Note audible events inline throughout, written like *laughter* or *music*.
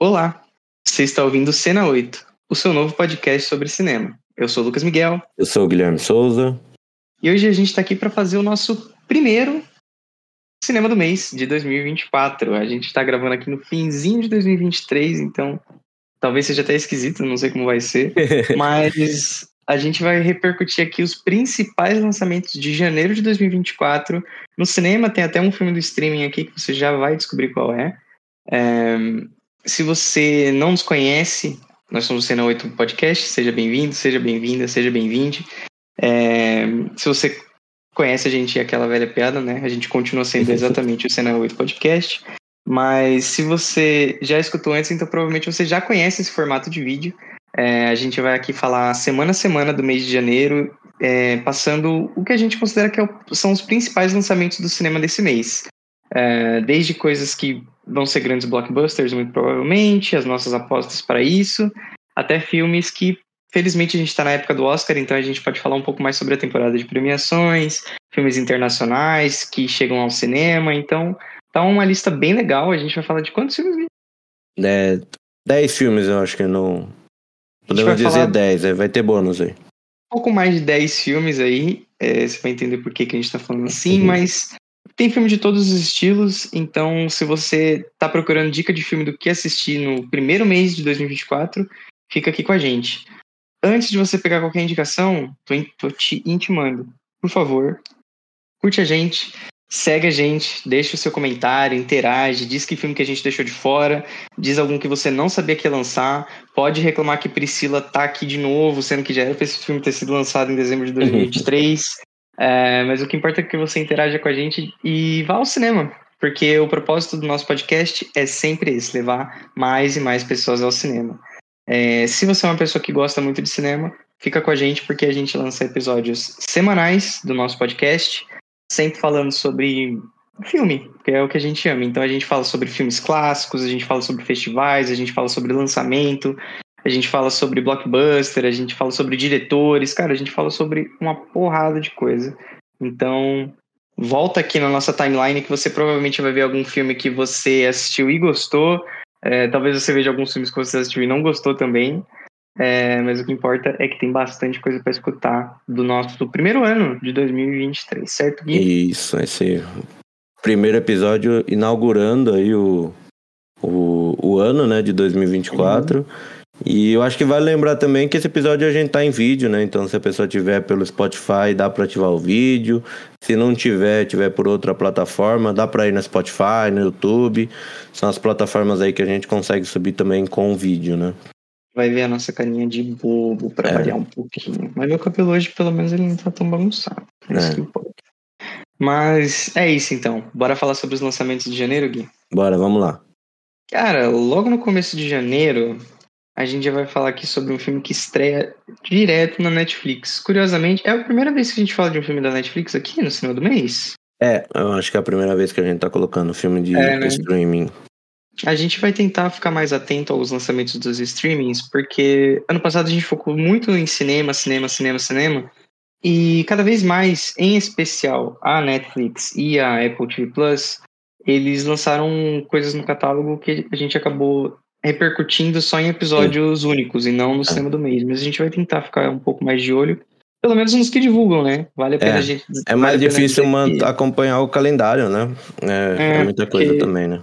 Olá, você está ouvindo Cena 8, o seu novo podcast sobre cinema. Eu sou o Lucas Miguel. Eu sou o Guilherme Souza. E hoje a gente está aqui para fazer o nosso primeiro cinema do mês de 2024. A gente está gravando aqui no finzinho de 2023, então talvez seja até esquisito, não sei como vai ser. *laughs* mas a gente vai repercutir aqui os principais lançamentos de janeiro de 2024. No cinema tem até um filme do streaming aqui que você já vai descobrir qual é. é se você não nos conhece, nós somos o Cena 8 Podcast, seja bem-vindo, seja bem-vinda, seja bem-vinde. É, se você conhece a gente, é aquela velha piada, né? A gente continua sendo exatamente o Cena 8 Podcast. Mas se você já escutou antes, então provavelmente você já conhece esse formato de vídeo. É, a gente vai aqui falar semana a semana do mês de janeiro, é, passando o que a gente considera que é são os principais lançamentos do cinema desse mês. É, desde coisas que vão ser grandes blockbusters, muito provavelmente, as nossas apostas para isso, até filmes que, felizmente, a gente está na época do Oscar, então a gente pode falar um pouco mais sobre a temporada de premiações, filmes internacionais que chegam ao cinema, então tá uma lista bem legal. A gente vai falar de quantos filmes? É, dez filmes, eu acho que não. Podemos dizer. 10, é, vai ter bônus aí. Um pouco mais de 10 filmes aí, é, você vai entender por que, que a gente está falando assim, uhum. mas tem filme de todos os estilos, então se você está procurando dica de filme do que assistir no primeiro mês de 2024, fica aqui com a gente. Antes de você pegar qualquer indicação, tô, tô te intimando, por favor, curte a gente, segue a gente, deixa o seu comentário, interage, diz que filme que a gente deixou de fora, diz algum que você não sabia que ia lançar, pode reclamar que Priscila tá aqui de novo, sendo que já era para esse filme ter sido lançado em dezembro de *laughs* 2023. É, mas o que importa é que você interaja com a gente e vá ao cinema, porque o propósito do nosso podcast é sempre esse, levar mais e mais pessoas ao cinema. É, se você é uma pessoa que gosta muito de cinema, fica com a gente porque a gente lança episódios semanais do nosso podcast, sempre falando sobre filme, que é o que a gente ama. Então a gente fala sobre filmes clássicos, a gente fala sobre festivais, a gente fala sobre lançamento, a gente fala sobre blockbuster, a gente fala sobre diretores, cara, a gente fala sobre uma porrada de coisa. Então, volta aqui na nossa timeline que você provavelmente vai ver algum filme que você assistiu e gostou. É, talvez você veja alguns filmes que você assistiu e não gostou também. É, mas o que importa é que tem bastante coisa para escutar do nosso do primeiro ano de 2023, certo, Gui? Isso, esse primeiro episódio inaugurando aí o, o, o ano né, de 2024. Uhum. E eu acho que vale lembrar também que esse episódio a gente tá em vídeo, né? Então se a pessoa tiver pelo Spotify, dá para ativar o vídeo. Se não tiver, tiver por outra plataforma, dá para ir no Spotify, no YouTube. São as plataformas aí que a gente consegue subir também com o vídeo, né? Vai ver a nossa carinha de bobo pra é. variar um pouquinho. Mas meu cabelo hoje, pelo menos, ele não tá tão bagunçado. É isso que importa. Mas é isso então. Bora falar sobre os lançamentos de janeiro, Gui? Bora, vamos lá. Cara, logo no começo de janeiro, a gente já vai falar aqui sobre um filme que estreia direto na Netflix. Curiosamente, é a primeira vez que a gente fala de um filme da Netflix aqui no cinema do mês? É, eu acho que é a primeira vez que a gente tá colocando filme de é, né? streaming. A gente vai tentar ficar mais atento aos lançamentos dos streamings, porque ano passado a gente focou muito em cinema, cinema, cinema, cinema. E cada vez mais, em especial a Netflix e a Apple TV Plus, eles lançaram coisas no catálogo que a gente acabou repercutindo só em episódios Sim. únicos e não no é. cinema do mês. Mas a gente vai tentar ficar um pouco mais de olho. Pelo menos nos que divulgam, né? Vale a pena é, a gente. É mais difícil que... acompanhar o calendário, né? É, é, é muita coisa também, né?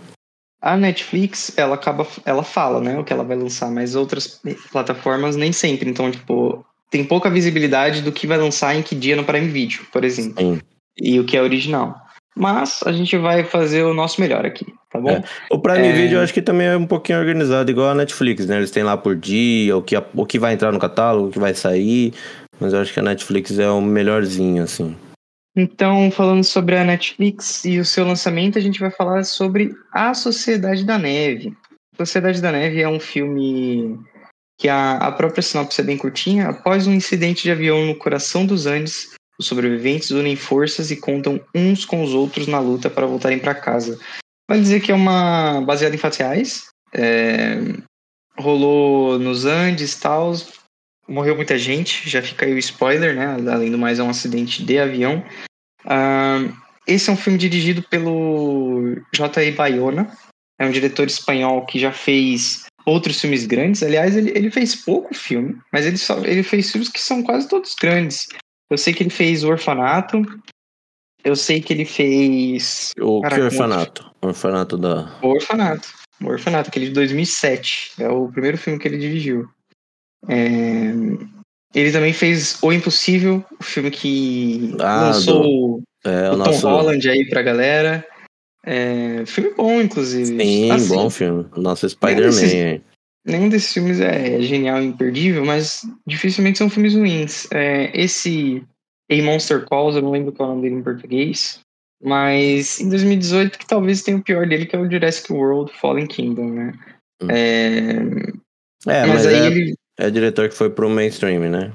A Netflix, ela acaba, ela fala, né, o que ela vai lançar, mas outras plataformas nem sempre. Então, tipo, tem pouca visibilidade do que vai lançar em que dia no Prime Video, por exemplo. Sim. E o que é original. Mas a gente vai fazer o nosso melhor aqui, tá bom? É. O Prime é... Video eu acho que também é um pouquinho organizado, igual a Netflix, né? Eles têm lá por dia, o que, o que vai entrar no catálogo, o que vai sair. Mas eu acho que a Netflix é o melhorzinho, assim. Então, falando sobre a Netflix e o seu lançamento, a gente vai falar sobre A Sociedade da Neve. Sociedade da Neve é um filme que a, a própria sinopse é bem curtinha. Após um incidente de avião no coração dos Andes, os sobreviventes unem forças e contam uns com os outros na luta para voltarem para casa. Vale dizer que é uma baseada em fatos reais. É... Rolou nos Andes tal. Morreu muita gente, já fica aí o spoiler, né? Além do mais, é um acidente de avião. Uh, esse é um filme dirigido pelo J.E. Bayona. É um diretor espanhol que já fez outros filmes grandes. Aliás, ele, ele fez pouco filme, mas ele, só, ele fez filmes que são quase todos grandes. Eu sei que ele fez O Orfanato. Eu sei que ele fez. O Caraca, que orfanato? O orfanato da. O Orfanato. O Orfanato, aquele de 2007. É o primeiro filme que ele dirigiu. É... Ele também fez O Impossível, o filme que ah, lançou do... é, o, o Tom nosso... Holland aí pra galera. É... Filme bom, inclusive. Sim, assim, bom filme. Nosso Spider-Man. Nenhum desses filmes é genial e imperdível, mas dificilmente são filmes ruins. É, esse A Monster Calls, eu não lembro qual é o nome dele em português, mas em 2018 que talvez tenha o pior dele, que é o Jurassic World Fallen Kingdom, né? Hum. É, é, mas, mas aí é, ele... é diretor que foi pro mainstream, né?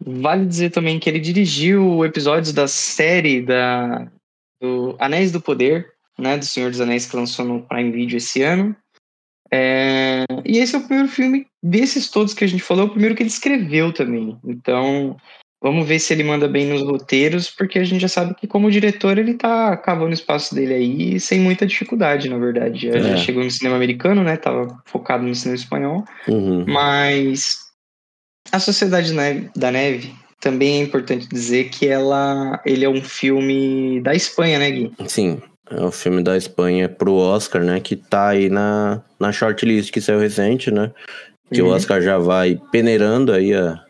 Vale dizer também que ele dirigiu episódios da série da, do Anéis do Poder, né? Do Senhor dos Anéis que lançou no Prime Video esse ano. É, e esse é o primeiro filme desses todos que a gente falou, é o primeiro que ele escreveu também. Então, vamos ver se ele manda bem nos roteiros, porque a gente já sabe que como diretor ele tá cavando o espaço dele aí sem muita dificuldade, na verdade. É. Já chegou no cinema americano, né? Tava focado no cinema espanhol. Uhum. Mas A Sociedade da Neve também é importante dizer que ela ele é um filme da Espanha, né, Gui? Sim. É o filme da Espanha pro Oscar, né? Que tá aí na, na shortlist que saiu recente, né? Que uhum. o Oscar já vai peneirando aí a.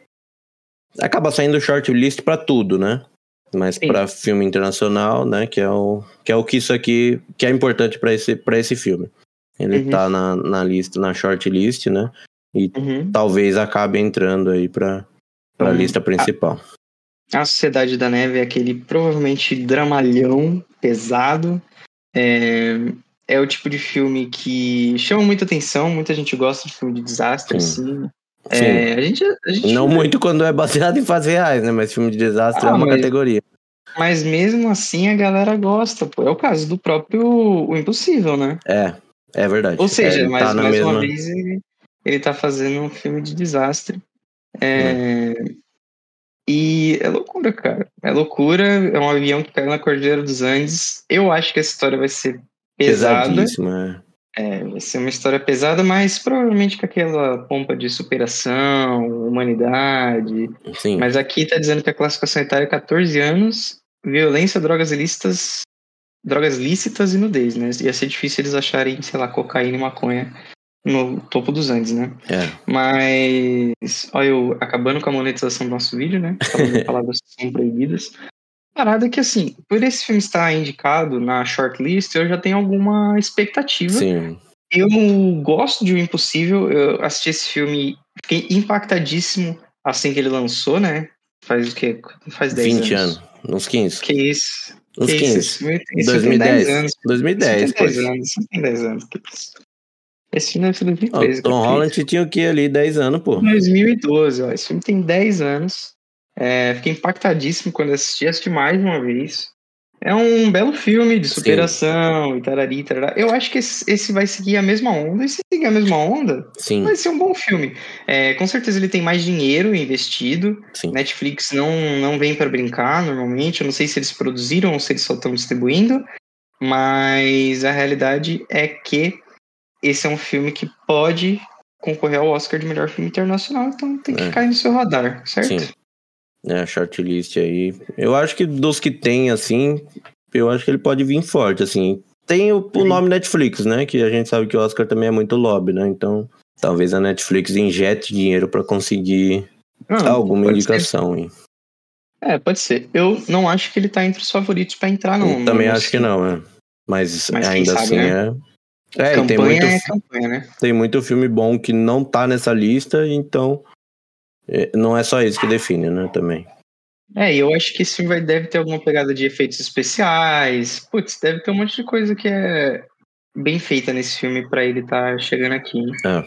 Acaba saindo shortlist para tudo, né? Mas para filme internacional, né? Que é o que é o que isso aqui que é importante para esse esse filme. Ele uhum. tá na, na lista, na shortlist, né? E uhum. talvez acabe entrando aí para para a uhum. lista principal. A Sociedade da Neve é aquele provavelmente dramalhão pesado. É, é o tipo de filme que chama muita atenção, muita gente gosta de filme de desastre, Sim. assim. É, a gente, a gente Não muito quando é baseado *laughs* em fatos reais, né? Mas filme de desastre é ah, é uma mas, categoria. Mas mesmo assim a galera gosta, pô. É o caso do próprio O Impossível, né? É, é verdade. Ou seja, é, mais, tá mais mesma... uma vez ele, ele tá fazendo um filme de desastre. É, hum. E é loucura, cara. É loucura. É um avião que caiu na Cordilheira dos Andes. Eu acho que essa história vai ser pesada. É. é, vai ser uma história pesada, mas provavelmente com aquela pompa de superação, humanidade. Sim. Mas aqui tá dizendo que a classificação etária é 14 anos, violência, drogas ilícitas, drogas lícitas e nudez, né? Ia ser difícil eles acharem, sei lá, cocaína e maconha no topo dos Andes, né? É. Mas, olha, eu acabando com a monetização do nosso vídeo, né? Falando *laughs* palavras que são proibidas. Parada que, assim, por esse filme estar indicado na shortlist, eu já tenho alguma expectativa. Sim. Eu gosto de O Impossível, eu assisti esse filme, fiquei impactadíssimo assim que ele lançou, né? Faz o quê? Faz 10 20 anos. anos. Uns 15. Que isso? Uns que 15. Isso? Esse 2010. 10 anos. 2010. Tem 10 anos. Tem 10 anos. Que isso? Esse filme deve ser 2013. O Tom Holland tinha o que ali? 10 anos, pô. 2012, ó. Esse filme tem 10 anos. É, fiquei impactadíssimo quando assisti, assisti mais uma vez. É um belo filme de superação Sim. e tarari, tarará. Eu acho que esse, esse, vai seguir a mesma onda. E se seguir a mesma onda, Sim. vai ser um bom filme. É, com certeza ele tem mais dinheiro investido. Sim. Netflix não, não vem para brincar normalmente. Eu não sei se eles produziram ou se eles só estão distribuindo. Mas a realidade é que esse é um filme que pode concorrer ao Oscar de melhor filme internacional, então tem que é. cair no seu radar, certo? Sim. É, a shortlist aí. Eu acho que dos que tem, assim, eu acho que ele pode vir forte, assim. Tem o, o nome Netflix, né? Que a gente sabe que o Oscar também é muito lobby, né? Então, talvez a Netflix injete dinheiro para conseguir ah, alguma indicação aí. É, pode ser. Eu não acho que ele tá entre os favoritos para entrar, não. Eu também acho que não, é. Mas, Mas ainda sabe, assim né? é é, campanha tem muito, é campanha, né? Tem muito filme bom que não tá nessa lista, então é, não é só isso que define, né, também. É, eu acho que esse filme vai, deve ter alguma pegada de efeitos especiais. Putz, deve ter um monte de coisa que é bem feita nesse filme para ele estar tá chegando aqui. É.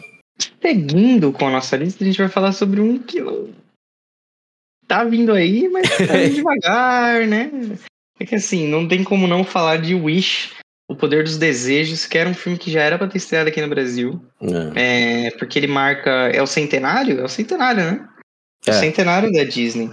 Seguindo com a nossa lista, a gente vai falar sobre um que tá vindo aí, mas tá *laughs* devagar, né? É que assim, não tem como não falar de Wish, o Poder dos Desejos, que era um filme que já era para ter estreado aqui no Brasil. É. é. porque ele marca. É o centenário? É o centenário, né? É. O centenário da Disney.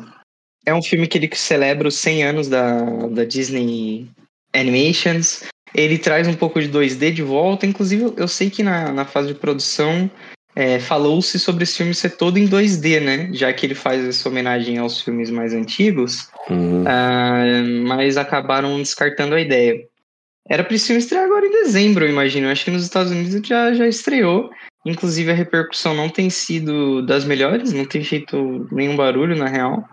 É um filme que ele celebra os 100 anos da, da Disney Animations. Ele traz um pouco de 2D de volta. Inclusive, eu sei que na, na fase de produção é, falou-se sobre esse filme ser todo em 2D, né? Já que ele faz essa homenagem aos filmes mais antigos. Uhum. Uh, mas acabaram descartando a ideia. Era para esse filme estrear agora em dezembro, eu imagino. Acho que nos Estados Unidos já, já estreou. Inclusive, a repercussão não tem sido das melhores, não tem feito nenhum barulho, na real.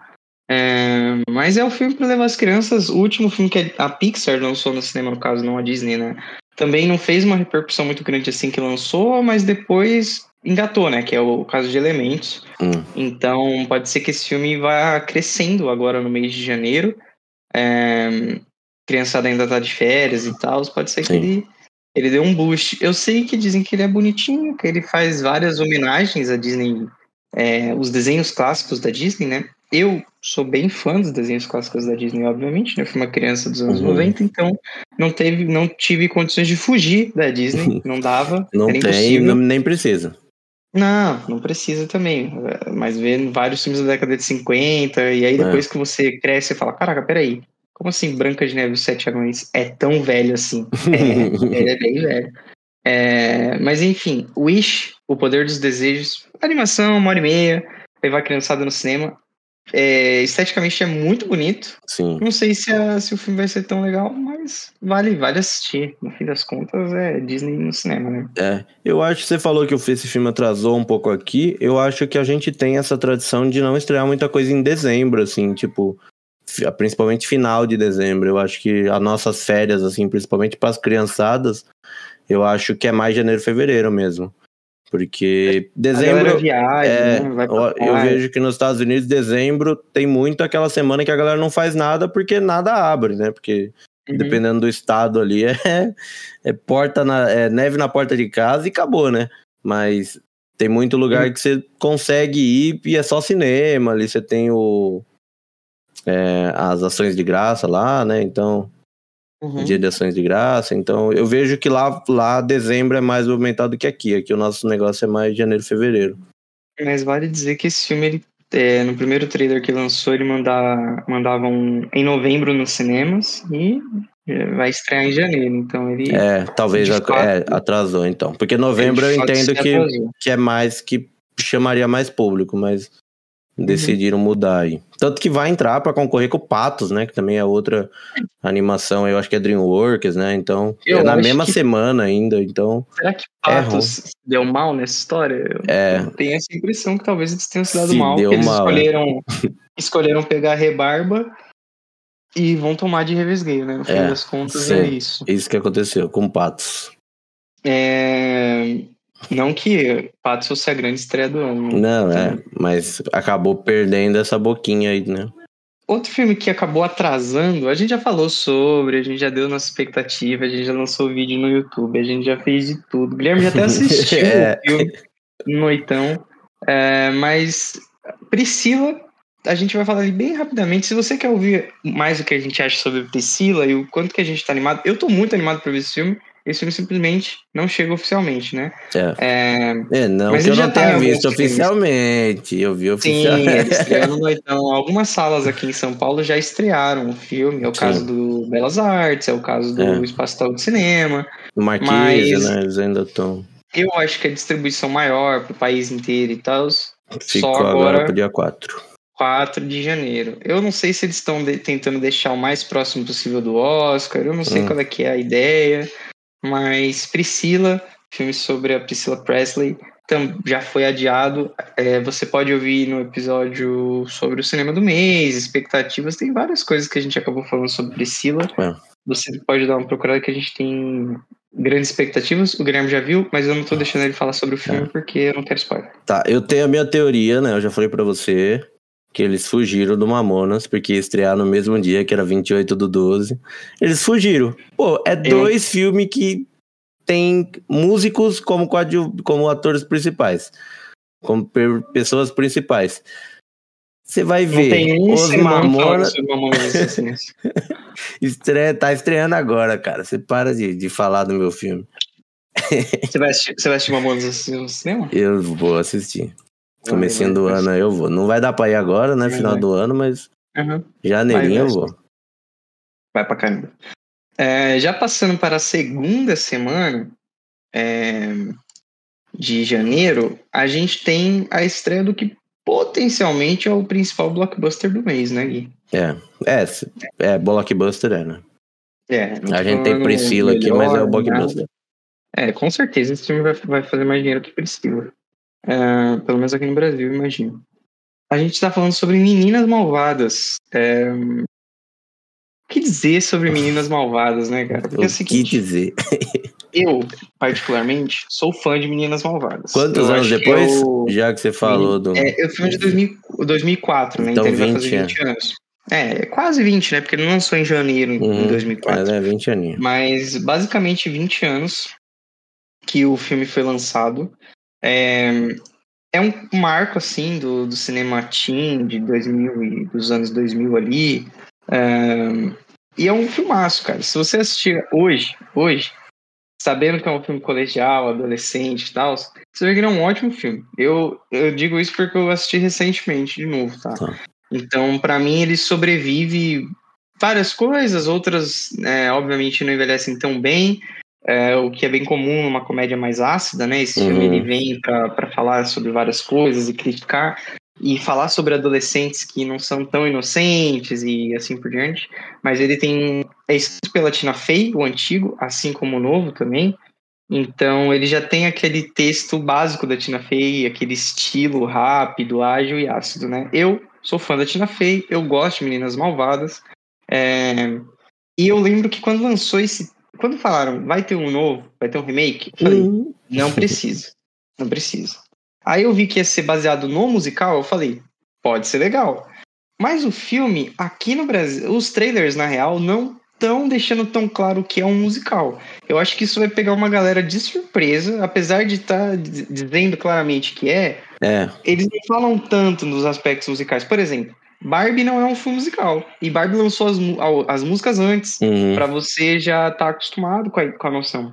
É, mas é o filme para levar as crianças. O último filme que a Pixar lançou no cinema, no caso, não a Disney, né? Também não fez uma repercussão muito grande assim que lançou, mas depois engatou, né? Que é o caso de Elementos. Hum. Então pode ser que esse filme vá crescendo agora no mês de janeiro. É, criançada ainda tá de férias e tal. Pode ser que ele, ele dê um boost. Eu sei que dizem que ele é bonitinho, que ele faz várias homenagens à Disney, é, os desenhos clássicos da Disney, né? Eu sou bem fã dos desenhos clássicos da Disney, obviamente, né? Eu fui uma criança dos anos Uhum. 90, então não teve, não tive condições de fugir da Disney, *laughs* não dava, Não era tem, impossível. nem precisa. Não, não precisa também. Mas vendo vários filmes da década de 50, e aí depois que você cresce, você fala: Caraca, peraí, como assim Branca de Neve e os Sete Anões é tão velho assim? É, *laughs* ele é bem velho. É, mas enfim, Wish, O Poder dos Desejos, animação, uma hora e meia, levar a criançada no cinema. É, esteticamente é muito bonito. Sim. Não sei se, a- se o filme vai ser tão legal, mas vale, vale assistir. No fim das contas, é Disney no cinema, né? É, eu acho que você falou que esse filme atrasou um pouco aqui. Eu acho que a gente tem essa tradição de não estrear muita coisa em dezembro, assim, tipo, principalmente final de dezembro. Eu acho que as nossas férias, assim, principalmente para as criançadas, eu acho que é mais janeiro, fevereiro mesmo. Porque dezembro. É, né? vai pra eu, vejo que nos Estados Unidos, dezembro, tem muito aquela semana que a galera não faz nada porque nada abre, né? Porque Uhum. dependendo do estado ali, *laughs* é, é porta na, é neve na porta de casa e acabou, né? Mas tem muito lugar Uhum. que você consegue ir e é só cinema, ali você tem o é, as ações de graça lá, né? Então, Uhum. dia de ações de graça. Então, eu vejo que lá, lá dezembro é mais movimentado do que aqui. Aqui o nosso negócio é mais janeiro, fevereiro. Mas vale dizer que esse filme, ele, é, no primeiro trailer que lançou, ele manda, mandava um, em novembro nos cinemas e é, vai estrear em janeiro. Então ele. É, talvez fato- é, atrasou então. Porque novembro eu entendo que, atrasou. que é mais que chamaria mais público, mas Uhum. decidiram mudar aí. Tanto que vai entrar para concorrer com o Patos, né? Que também é outra animação, eu acho que é DreamWorks, né? Então, Eu é na mesma que- semana ainda, então, Será que É Patos se deu mal nessa história? Eu é, eu tenho essa impressão que talvez eles tenham se dado Se mal, deu eles mal, é. escolheram, *laughs* escolheram pegar a rebarba e vão tomar de revesgueio, né? No fim É, das contas sim. é isso. isso que aconteceu com o Patos. É, Não que Patos fosse a grande estreia do ano. né? Não, é, mas acabou perdendo essa boquinha aí, né? Outro filme que acabou atrasando, a gente já falou sobre, a gente já deu nossa expectativa, a gente já lançou vídeo no YouTube, a gente já fez de tudo. O Guilherme já até assistiu *laughs* É. o filme Noitão. É, mas Priscila, a gente vai falar ali bem rapidamente. Se você quer ouvir mais o que a gente acha sobre Priscila e o quanto que a gente tá animado, eu tô muito animado pra ver esse filme. Esse filme simplesmente não chega oficialmente, né? É, É, é não Mas que eu já não tá tenha visto oficialmente, eu vi Sim, oficialmente. *laughs* estreou no Noitão. Algumas salas aqui em São Paulo já estrearam o filme. É o Sim. caso do Belas Artes, é o caso do É. Espaço Tal de Cinema. Marquise, Mas- né? Eles ainda estão. Eu acho que a distribuição maior pro país inteiro e tal, Ficou só agora agora, dia 4. 4 de janeiro. Eu não sei se eles estão de- tentando deixar o mais próximo possível do Oscar, eu não sei Hum. qual é que é a ideia, mas Priscila, filme sobre a Priscila Presley, já foi adiado. É, você pode ouvir no episódio sobre o cinema do mês, expectativas, tem várias coisas que a gente acabou falando sobre Priscila. É. Você pode dar uma procurada que a gente tem grandes expectativas. O Guilherme já viu, mas eu não tô deixando ele falar sobre o filme porque eu não quero spoiler. Tá, eu tenho a minha teoria, né? Eu já falei pra você que eles fugiram do Mamonas, porque ia estrear no mesmo dia, que era 28 do 12. Eles fugiram. Pô, é dois filmes que tem músicos como, como atores principais. Como pessoas principais. Você vai Não ver tem os Mamonas Mamonas Assassinas. *laughs* estreia, tá estreando agora, cara. Você para de, de falar do meu filme. Você vai assistir, você vai assistir Mamonas Assassinas no cinema? Eu vou assistir. Comecinho do ano aí eu vou. Não vai dar pra ir agora, né? Final do ano, mas Aham. janeirinho eu vou. Vai pra caramba. É, já passando para a segunda semana é, de janeiro, a gente tem a estreia do que potencialmente é o principal blockbuster do mês, né, Gui? É, é, é blockbuster é, né? É, a gente tem Priscila aqui, mas é o blockbuster. É, com certeza esse filme vai, vai fazer mais dinheiro que Priscila. É, pelo menos aqui no Brasil, imagino. A gente está falando sobre Meninas Malvadas. É, o que dizer sobre Meninas Malvadas, né, cara? Porque o é o seguinte, que dizer? eu, particularmente, sou fã de Meninas Malvadas. Quantos eu anos depois? Eu... Já que você falou do. É, eu filme de 2000, 2004, né? Então, então 20, vai fazer 20 é. anos. É, quase 20, né? Porque ele não lançou em janeiro uhum, em 2004. É, 20 aninhos. Mas basicamente 20 anos que o filme foi lançado. É, é um marco, assim, do, do cinema teen de 2000 e dos anos 2000 ali. É, e é um filmaço, cara. Se você assistir hoje, hoje, sabendo que é um filme colegial, adolescente e tal, você vê que é um ótimo filme. Eu, eu digo isso porque eu assisti recentemente de novo, tá? tá. Então, para mim, ele sobrevive várias coisas, outras, é, obviamente, não envelhecem tão bem, é, o que é bem comum numa comédia mais ácida, né? Esse uhum. filme ele vem para falar sobre várias coisas e criticar e falar sobre adolescentes que não são tão inocentes e assim por diante. Mas ele tem é escrito pela Tina Fey, o antigo, assim como o novo também. Então ele já tem aquele texto básico da Tina Fey, aquele estilo rápido, ágil e ácido, né? Eu sou fã da Tina Fey, eu gosto de Meninas Malvadas. É... E eu lembro que quando lançou esse. Quando falaram, vai ter um novo, vai ter um remake, eu falei, uhum. não precisa. Não precisa. Aí eu vi que ia ser baseado no musical, eu falei, pode ser legal. Mas o filme, aqui no Brasil, os trailers, na real, não estão deixando tão claro o que é um musical. Eu acho que isso vai pegar uma galera de surpresa, apesar de estar tá dizendo claramente que é, é. Eles não falam tanto nos aspectos musicais. Por exemplo, Barbie não é um filme musical. E Barbie lançou as, as músicas antes, uhum. para você já estar tá acostumado com a, com a noção.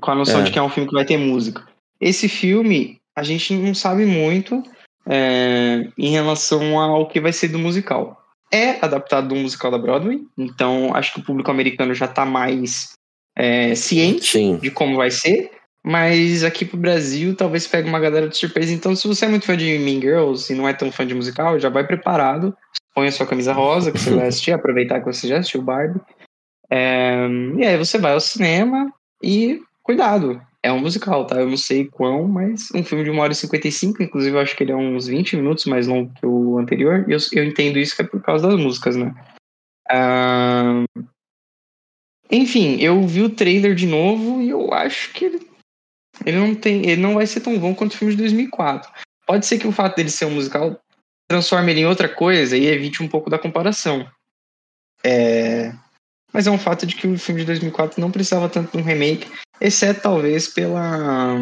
Com a noção é. de que é um filme que vai ter música. Esse filme, a gente não sabe muito é, em relação ao que vai ser do musical. É adaptado do musical da Broadway, então acho que o público americano já está mais é, ciente Sim. de como vai ser. Mas aqui pro Brasil talvez pegue uma galera de surpresa. Então, se você é muito fã de Mean Girls e não é tão fã de musical, já vai preparado. Põe a sua camisa rosa que você vai assistir, *laughs* aproveitar que você já assistiu Barbie. É, e aí você vai ao cinema e cuidado, é um musical, tá? Eu não sei quão, mas um filme de 1 hora e 55, inclusive eu acho que ele é uns 20 minutos mais longo que o anterior, e eu, eu entendo isso que é por causa das músicas, né? enfim, eu vi o trailer de novo e eu acho que ele ele não tem, ele não vai ser tão bom quanto o filme de 2004. Pode ser que o fato dele ser um musical transforme ele em outra coisa e evite um pouco da comparação. É... Mas é um fato de que o filme de 2004 não precisava tanto de um remake, exceto talvez pela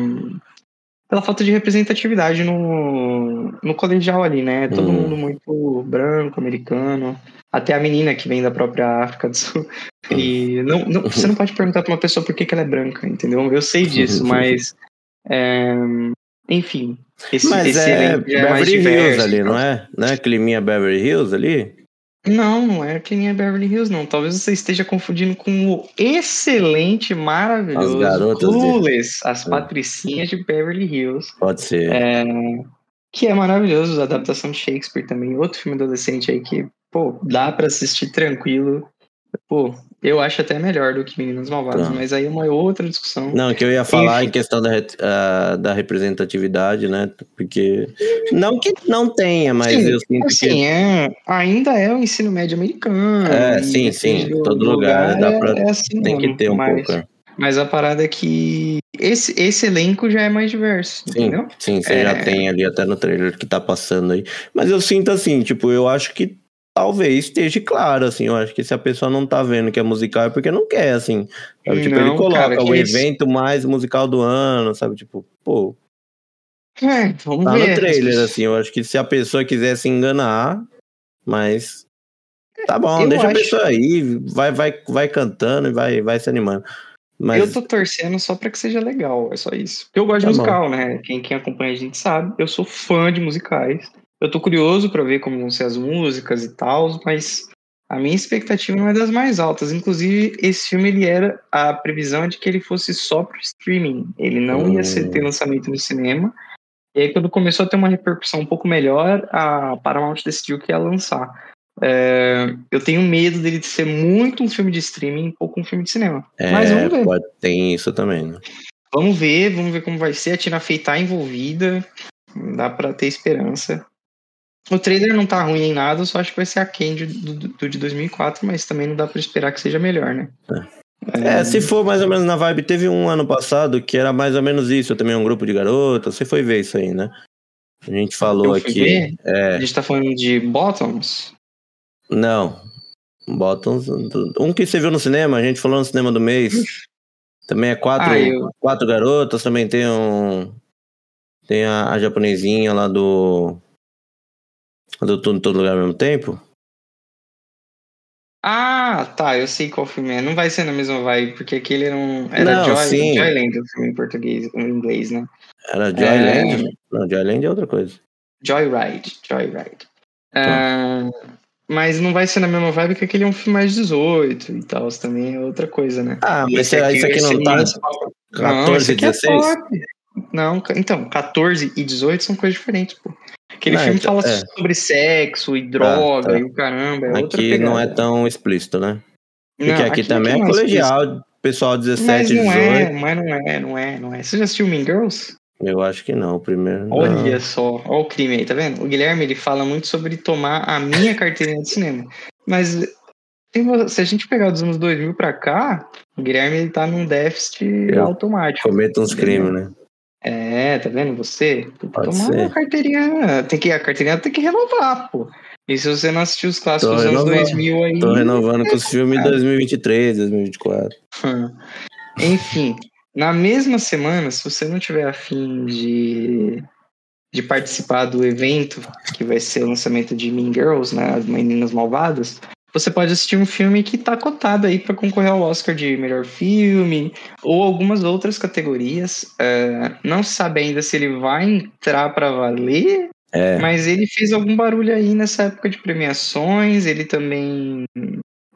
pela falta de representatividade no, no colegial ali, né? Todo hum. mundo muito branco, americano. Até a menina que vem da própria África do Sul. E não, não, você não pode perguntar pra uma pessoa por que, que ela é branca, entendeu? Eu sei disso, mas. É, enfim. Esse, mas esse é, é Beverly Hills ali, não é? Não é climinha Beverly Hills ali? Não, não é climinha Beverly Hills, não. Talvez você esteja confundindo com o excelente, maravilhoso as garotas Clueless, de... as é. patricinhas de Beverly Hills. Pode ser. É, que é maravilhoso, a adaptação de Shakespeare também. Outro filme adolescente aí que pô, dá para assistir tranquilo. Pô, eu acho até melhor do que Meninos Malvados, tá. mas aí é uma outra discussão. Não, que eu ia falar Enfim. em questão da, uh, da representatividade, né? Porque. Não que não tenha, mas sim, eu sinto assim, que. É, ainda é o ensino médio americano. É, sim, sim. Todo lugar, lugar dá pra, é, é assim tem que ter um mas, pouco. É. Mas a parada é que esse, esse elenco já é mais diverso, sim, entendeu? Sim, você é... já tem ali até no trailer que tá passando aí. Mas eu sinto assim, tipo, eu acho que talvez esteja claro, assim. Eu acho que se a pessoa não tá vendo que é musical é porque não quer, assim. Sabe? Tipo, não, ele coloca cara, o evento isso? mais musical do ano, sabe? Tipo, pô. É, vamos tá ver. no trailer, assim. Eu acho que se a pessoa quiser se enganar, mas. Tá bom, eu deixa acho... a pessoa aí, vai, vai, vai cantando e vai, vai se animando. Mas... Eu tô torcendo só pra que seja legal, é só isso. Porque eu gosto tá de musical, bom. né? Quem, quem acompanha a gente sabe, eu sou fã de musicais. Eu tô curioso para ver como vão ser as músicas e tal, mas A minha expectativa não é das mais altas. Inclusive, esse filme ele era a previsão de que ele fosse só para streaming. Ele não hum. ia ser, ter lançamento no cinema. E aí, quando começou a ter uma repercussão um pouco melhor, a Paramount decidiu que ia lançar. É, eu tenho medo dele ser muito um filme de streaming pouco um filme de cinema. É, Mas vamos ver. Pode, tem isso também, né? Vamos ver, vamos ver como vai ser. A Tina Fey tá envolvida. Dá para ter esperança. O trailer não tá ruim em nada, só acho que vai ser a Candy do, do, de 2004, mas também não dá para esperar que seja melhor, né? É. é. se for mais ou menos na vibe, teve um ano passado que era mais ou menos isso, também um grupo de garotas, você foi ver isso aí, né? A gente falou aqui. É... A gente tá falando de Bottoms? Não. Bottoms. Um que você viu no cinema, a gente falou no cinema do mês. Também é quatro, ah, eu... quatro garotas, também tem um. Tem a, a japonesinha lá do. Do Tudo em Todo Lugar ao mesmo tempo? Ah, tá, eu sei qual filme é. Não vai ser na mesma vibe, porque aquele era um. Era não, Joy, sim. Joyland o filme em português, em inglês, né? Era Joyland? É... Não, Joyland é outra coisa. Joyride, Joyride. Tá. Uh, mas não vai ser na mesma vibe que aquele é um filme mais 18 e tal, também é outra coisa, né? Ah, mas esse aqui, isso aqui não tá. 14 e 16? É não, então, 14 e 18 são coisas diferentes, pô. Aquele não, filme então, fala é. sobre sexo e droga ah, tá. e o caramba. É aqui não é tão explícito, né? Porque não, aqui, aqui, também é, é colegial, explícito. pessoal 17, mas não 18. É, mas não é, não é, não é. Você já assistiu Mean Girls? Eu acho que não, primeiro. Olha não. só, olha o crime aí, tá vendo? O Guilherme ele fala muito sobre tomar a minha carteirinha de cinema. Mas se a gente pegar dos anos 2000 pra cá, o Guilherme ele tá num déficit Eu automático. Cometa uns crimes, né? É, tá vendo? Você tem que Pode tomar ser. a carteirinha. Tem que, a carteirinha tem que renovar, pô. E se você não assistiu os clássicos dos anos 2000 aí. Tô renovando com os filmes de 2023, 2024. Enfim, na mesma semana, se você não tiver afim de, de participar do evento, que vai ser o lançamento de Mean Girls, né? As Meninas Malvadas, você pode assistir um filme que está cotado aí para concorrer ao Oscar de melhor filme ou algumas outras categorias. Uh, não se sabe ainda se ele vai entrar para valer, é. mas ele fez algum barulho aí nessa época de premiações. Ele também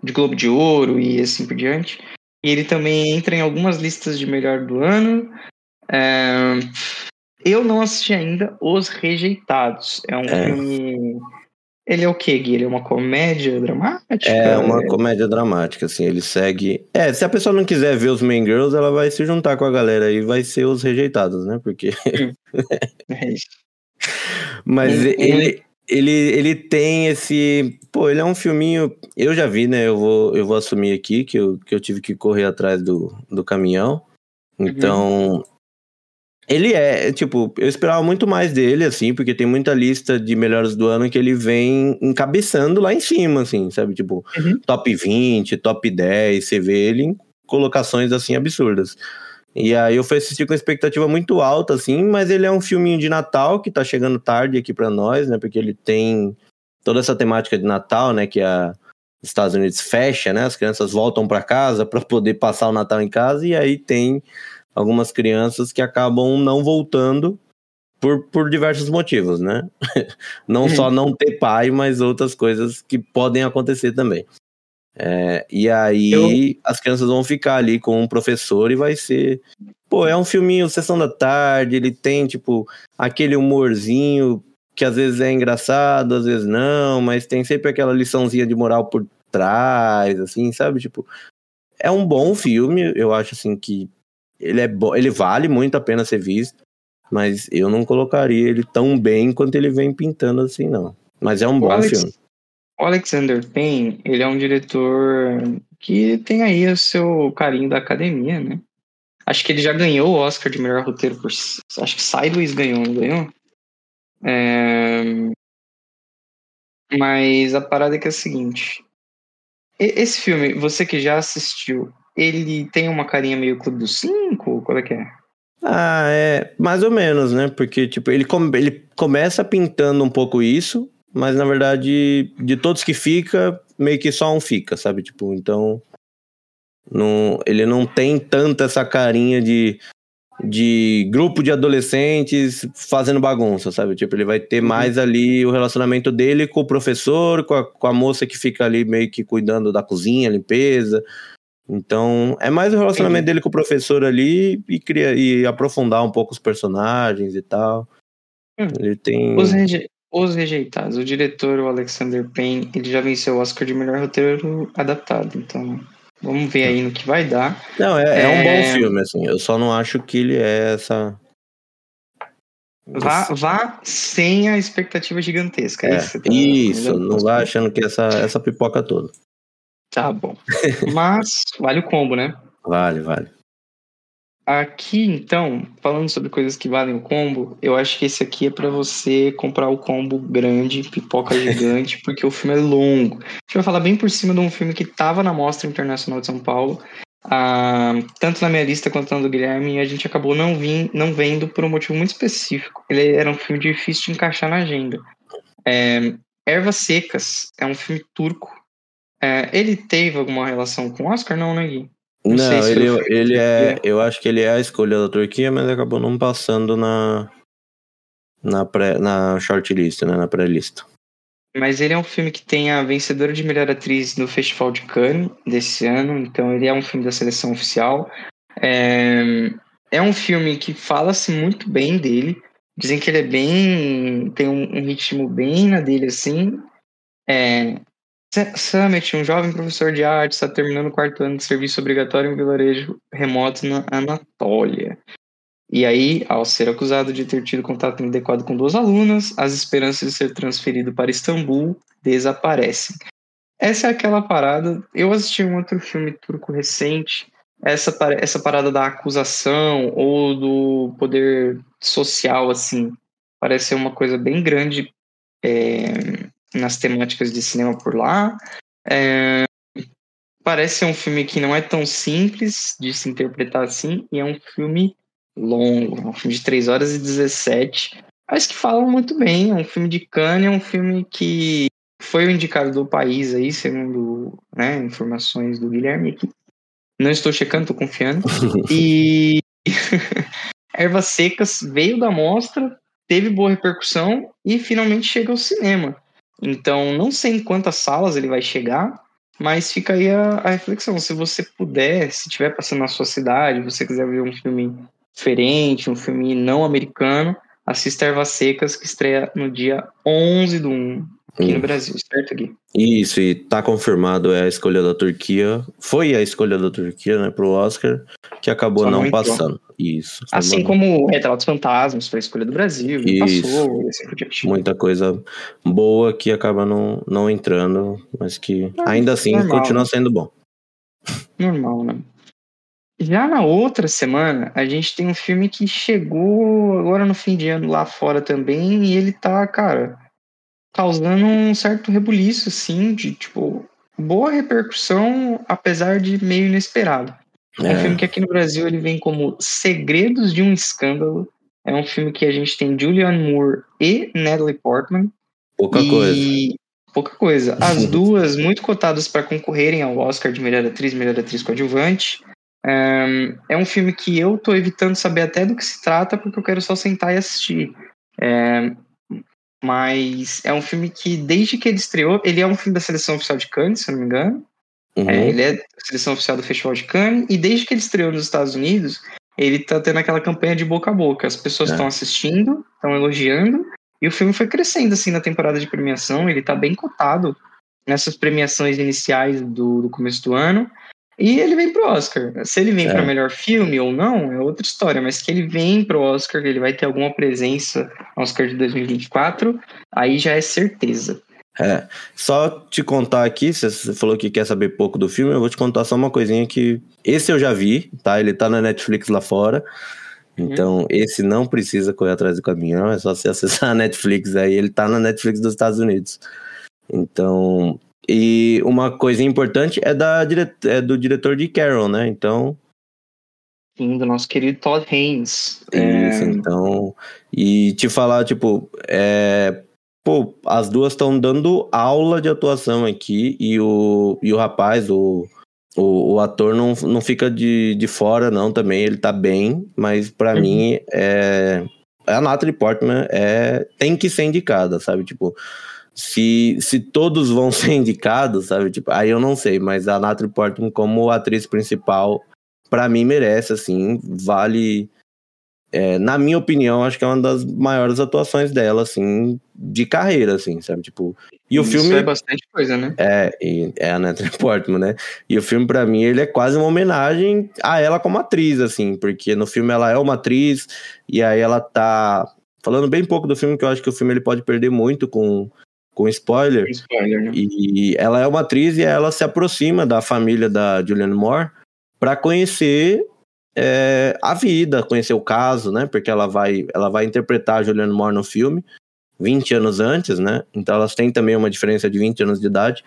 de Globo de Ouro e assim por diante. E ele também entra em algumas listas de melhor do ano. Uh, eu não assisti ainda Os Rejeitados. É um é. filme ele é o quê, Gui? Ele é uma comédia dramática? É uma comédia dramática, assim. Ele segue. É, se a pessoa não quiser ver os Main Girls, ela vai se juntar com a galera e vai ser os rejeitados, né? Porque. *laughs* é isso. Mas ele, ele, ele tem esse. Pô, ele é um filminho. Eu já vi, né? Eu vou, eu vou assumir aqui que eu, que eu tive que correr atrás do, do caminhão. Uhum. Então, uhum. Ele é, tipo, eu esperava muito mais dele, assim, porque tem muita lista de melhores do ano que ele vem encabeçando lá em cima, assim, sabe? Tipo, uhum. top 20, top 10, você vê ele em colocações, assim, absurdas. E aí eu fui assistir com expectativa muito alta, assim, mas ele é um filminho de Natal que tá chegando tarde aqui para nós, né? Porque ele tem toda essa temática de Natal, né? Que a Estados Unidos fecha, né? As crianças voltam para casa para poder passar o Natal em casa, e aí tem algumas crianças que acabam não voltando por, por diversos motivos, né? *laughs* não só não ter pai, mas outras coisas que podem acontecer também. É, e aí Eu... as crianças vão ficar ali com um professor e vai ser. Pô, é um filminho sessão da tarde, ele tem, tipo, aquele humorzinho que às vezes é engraçado, às vezes não, mas tem sempre aquela liçãozinha de moral por trás, assim, sabe? Tipo, é um bom filme, eu acho assim que ele é bo... ele vale muito a pena ser visto, mas eu não colocaria ele tão bem quanto ele vem pintando assim, não. Mas é um bom Alex... filme. O Alexander Payne, ele é um diretor que tem aí o seu carinho da academia, né? Acho que ele já ganhou o Oscar de melhor roteiro por. Acho que Sideways ganhou, não ganhou? É... Mas a parada é que é a seguinte. Esse filme, você que já assistiu, ele tem uma carinha meio Clube dos Cinco? Qual é que é? Ah, é mais ou menos, né? Porque, tipo, ele, come, ele começa pintando um pouco isso, mas na verdade, de todos que fica, meio que só um fica, sabe? Tipo, então. Não, ele não tem tanta essa carinha de. de grupo de adolescentes fazendo bagunça, sabe? Tipo, ele vai ter uhum. mais ali o relacionamento dele com o professor, com a, com a moça que fica ali meio que cuidando da cozinha, limpeza. Então, é mais o relacionamento dele com o professor ali e, criar, e aprofundar um pouco os personagens e tal. Uhum. Ele tem. Os, reje... os Rejeitados. O diretor, o Alexander Payne, ele já venceu o Oscar de melhor roteiro adaptado. Então, Vamos ver aí no que vai dar. Não, é, é... um bom é, filme, assim. Eu só não acho que ele é essa. Vá, vá sem a expectativa gigantesca. É, isso, tá isso não vá achando que essa, essa pipoca toda. Tá bom. Mas vale o combo, né? Vale, vale. Aqui, então, falando sobre coisas que valem o combo, eu acho que esse aqui é para você comprar o combo grande, pipoca *laughs* gigante, porque o filme é longo. A gente vai falar bem por cima de um filme que estava na Mostra Internacional de São Paulo, ah, tanto na minha lista quanto na do Guilherme, e a gente acabou não, vim, não vendo por um motivo muito específico. Ele era um filme difícil de encaixar na agenda. É, Ervas Secas é um filme turco. É, ele teve alguma relação com o Oscar? Não, né, Gui? Não, não ele, ele é. Eu acho que ele é a escolha da Turquia, mas acabou não passando na. Na, pré, na shortlist, né? Na pré-lista. Mas ele é um filme que tem a vencedora de melhor atriz no Festival de Cannes desse ano, então ele é um filme da seleção oficial. É, é um filme que fala-se muito bem dele. Dizem que ele é bem. tem um, um ritmo bem na dele, assim. É, Summit, um jovem professor de arte, está terminando o quarto ano de serviço obrigatório em vilarejo remoto na Anatólia. E aí, ao ser acusado de ter tido contato inadequado com duas alunas, as esperanças de ser transferido para Istambul desaparecem. Essa é aquela parada. Eu assisti um outro filme turco recente. Essa, essa parada da acusação ou do poder social, assim, parece ser uma coisa bem grande é, nas temáticas de cinema por lá. É, parece ser um filme que não é tão simples de se interpretar assim, e é um filme longo, é um filme de 3 horas e 17, mas que falam muito bem. É um filme de Cannes, é um filme que foi o indicado do país aí, segundo né, informações do Guilherme aqui. Não estou checando, estou confiando. *laughs* e *laughs* Ervas Secas veio da mostra, teve boa repercussão e finalmente chega ao cinema. Então, não sei em quantas salas ele vai chegar, mas fica aí a, a, reflexão. Se você puder, se estiver passando na sua cidade, você quiser ver um filme diferente, um filme não americano, assista Ervas Secas, que estreia no dia 11 do 1 aqui hum. no Brasil, certo, Gui? Isso, e tá confirmado é a escolha da Turquia. Foi a escolha da Turquia, né, pro Oscar, que acabou não, não passando. Isso. Assim bom. como Retratos Fantasmas foi a escolha do Brasil, Isso. passou, assim Muita coisa boa que acaba não, não entrando, mas que ah, ainda assim normal, continua né? sendo bom. Normal, né? Já na outra semana, a gente tem um filme que chegou agora no fim de ano lá fora também, e ele tá, cara, causando um certo rebuliço, assim, de tipo, boa repercussão, apesar de meio inesperado. É. um filme que aqui no Brasil ele vem como Segredos de um Escândalo. É um filme que a gente tem Julianne Moore e Natalie Portman. Pouca e... coisa. Pouca coisa. *laughs* As duas muito cotadas para concorrerem ao Oscar de melhor atriz melhor atriz coadjuvante. Um, é um filme que eu tô evitando saber até do que se trata, porque eu quero só sentar e assistir. É, mas é um filme que, desde que ele estreou, ele é um filme da seleção oficial de Cannes, se eu não me engano. Uhum. É, ele é seleção oficial do Festival de Cannes. E desde que ele estreou nos Estados Unidos, ele tá tendo aquela campanha de boca a boca. As pessoas estão é. assistindo, estão elogiando. E o filme foi crescendo, assim, na temporada de premiação. Ele tá bem cotado nessas premiações iniciais do, do começo do ano. E ele vem pro Oscar. Se ele vem é. para melhor filme ou não, é outra história, mas que ele vem pro Oscar, ele vai ter alguma presença no Oscar de 2024, aí já é certeza. É, só te contar aqui, você falou que quer saber pouco do filme, eu vou te contar só uma coisinha que esse eu já vi, tá? Ele tá na Netflix lá fora. Então, uhum. esse não precisa correr atrás do caminhão, é só você acessar a Netflix aí, ele tá na Netflix dos Estados Unidos. Então, e uma coisa importante é, da, é do diretor de Carol, né? Então. Sim, do nosso querido Todd Haynes. Isso, é... então. E te falar, tipo, é, pô, as duas estão dando aula de atuação aqui e o, e o rapaz, o, o, o ator não, não fica de, de fora, não, também. Ele tá bem, mas para uhum. mim é. A Natalie Portman é, tem que ser indicada, sabe? Tipo, se, se todos vão *laughs* ser indicados, sabe? Tipo, aí eu não sei, mas a Natalie Portman como atriz principal, para mim merece, assim, vale é, na minha opinião, acho que é uma das maiores atuações dela, assim, de carreira, assim, sabe? Tipo, e o Isso filme é bastante coisa, né? É, e é a Natalie *laughs* Portman, né? E o filme para mim ele é quase uma homenagem a ela como atriz, assim, porque no filme ela é uma atriz e aí ela tá falando bem pouco do filme, que eu acho que o filme ele pode perder muito com com spoiler. spoiler né? E ela é uma atriz e ela se aproxima da família da Julianne Moore para conhecer é, a vida, conhecer o caso, né? Porque ela vai, ela vai interpretar a Julianne Moore no filme 20 anos antes, né? Então elas têm também uma diferença de 20 anos de idade.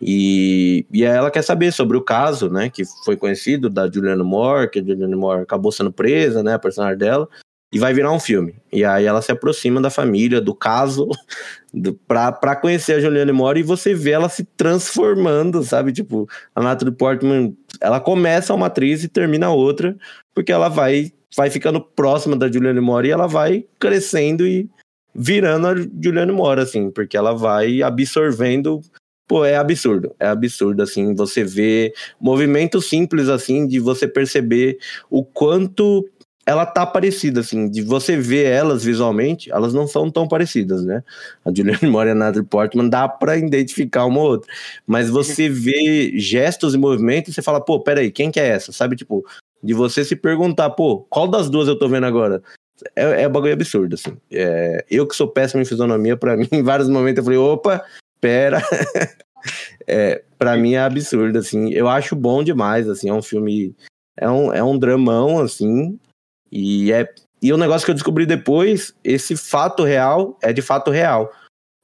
E, e ela quer saber sobre o caso, né? Que foi conhecido da Julianne Moore, que a Julianne Moore acabou sendo presa, né? A personagem dela. E vai virar um filme. E aí ela se aproxima da família, do caso, *laughs* do, pra, pra conhecer a Julianne Moore e você vê ela se transformando, sabe? Tipo, a Natalie Portman ela começa uma atriz e termina outra, porque ela vai, vai ficando próxima da Julianne Moore e ela vai crescendo e virando a Julianne Moore, assim, porque ela vai absorvendo. Pô, é absurdo, é absurdo, assim, você vê movimentos simples, assim, de você perceber o quanto ela tá parecida, assim, de você ver elas visualmente, elas não são tão parecidas, né? A Julianne *laughs* Moore e a Natalie Portman dá pra identificar uma ou outra. Mas você vê gestos e movimentos e você fala, pô, peraí, quem que é essa? Sabe, tipo, de você se perguntar, pô, qual das duas eu tô vendo agora? É, é um bagulho absurdo, assim. É, eu que sou péssimo em fisionomia, pra *laughs* mim, em vários momentos eu falei, opa, pera. *laughs* é, pra mim é absurdo, assim. Eu acho bom demais, assim, é um filme... É um, é um dramão, assim, e é e o negócio que eu descobri depois, esse fato real é de fato real.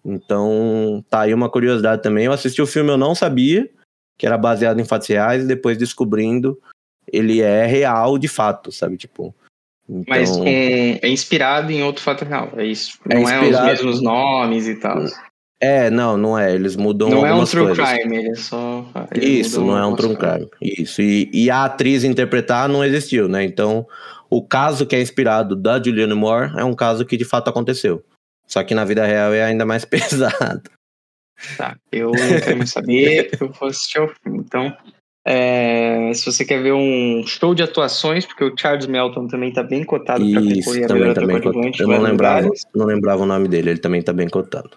Então, tá aí uma curiosidade também. Eu assisti o filme, eu não sabia que era baseado em fatos reais, e depois descobrindo, ele é real de fato, sabe? Tipo. Então... Mas é inspirado em outro fato real, é isso. É não é, inspirado... é os mesmos nomes e tal. É, não, não é. Eles mudam Não é um true coisas. crime, ele é só. Ele Isso, não é um true crime. Isso. E, e a atriz interpretar não existiu, né? Então, o caso que é inspirado da Julianne Moore é um caso que de fato aconteceu. Só que na vida real é ainda mais *laughs* pesado. Tá, eu não quero saber, eu vou assistir ao filme. Então, é, se você quer ver um show de atuações, porque o Charles Melton também está bem cotado para concorrer também a tá bem cotado. Eu não lembrava, não lembrava o nome dele, ele também está bem cotado.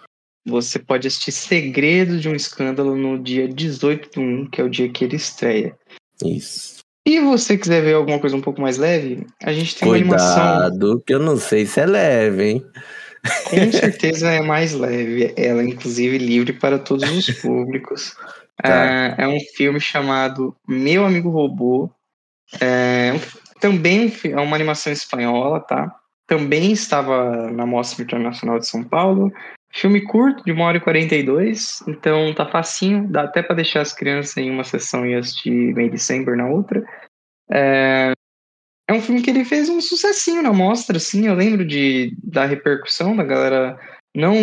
Você pode assistir Segredo de um Escândalo no dia 18 de 1, que é o dia que ele estreia. Isso. Se você quiser ver alguma coisa um pouco mais leve, a gente tem Cuidado, uma animação. Cuidado, que eu não sei se é leve, hein? Com certeza é mais leve. Ela, inclusive, livre para todos os *laughs* públicos. Tá. É, é, um filme chamado Meu Amigo Robô. É, também é uma animação espanhola, tá? Também estava na Mostra Internacional de São Paulo. Filme curto, de 1 hora e 42, então tá facinho, dá até para deixar as crianças em uma sessão e assistir May December na outra. É, é um filme que ele fez um sucessinho na mostra, assim, eu lembro de, da repercussão da galera não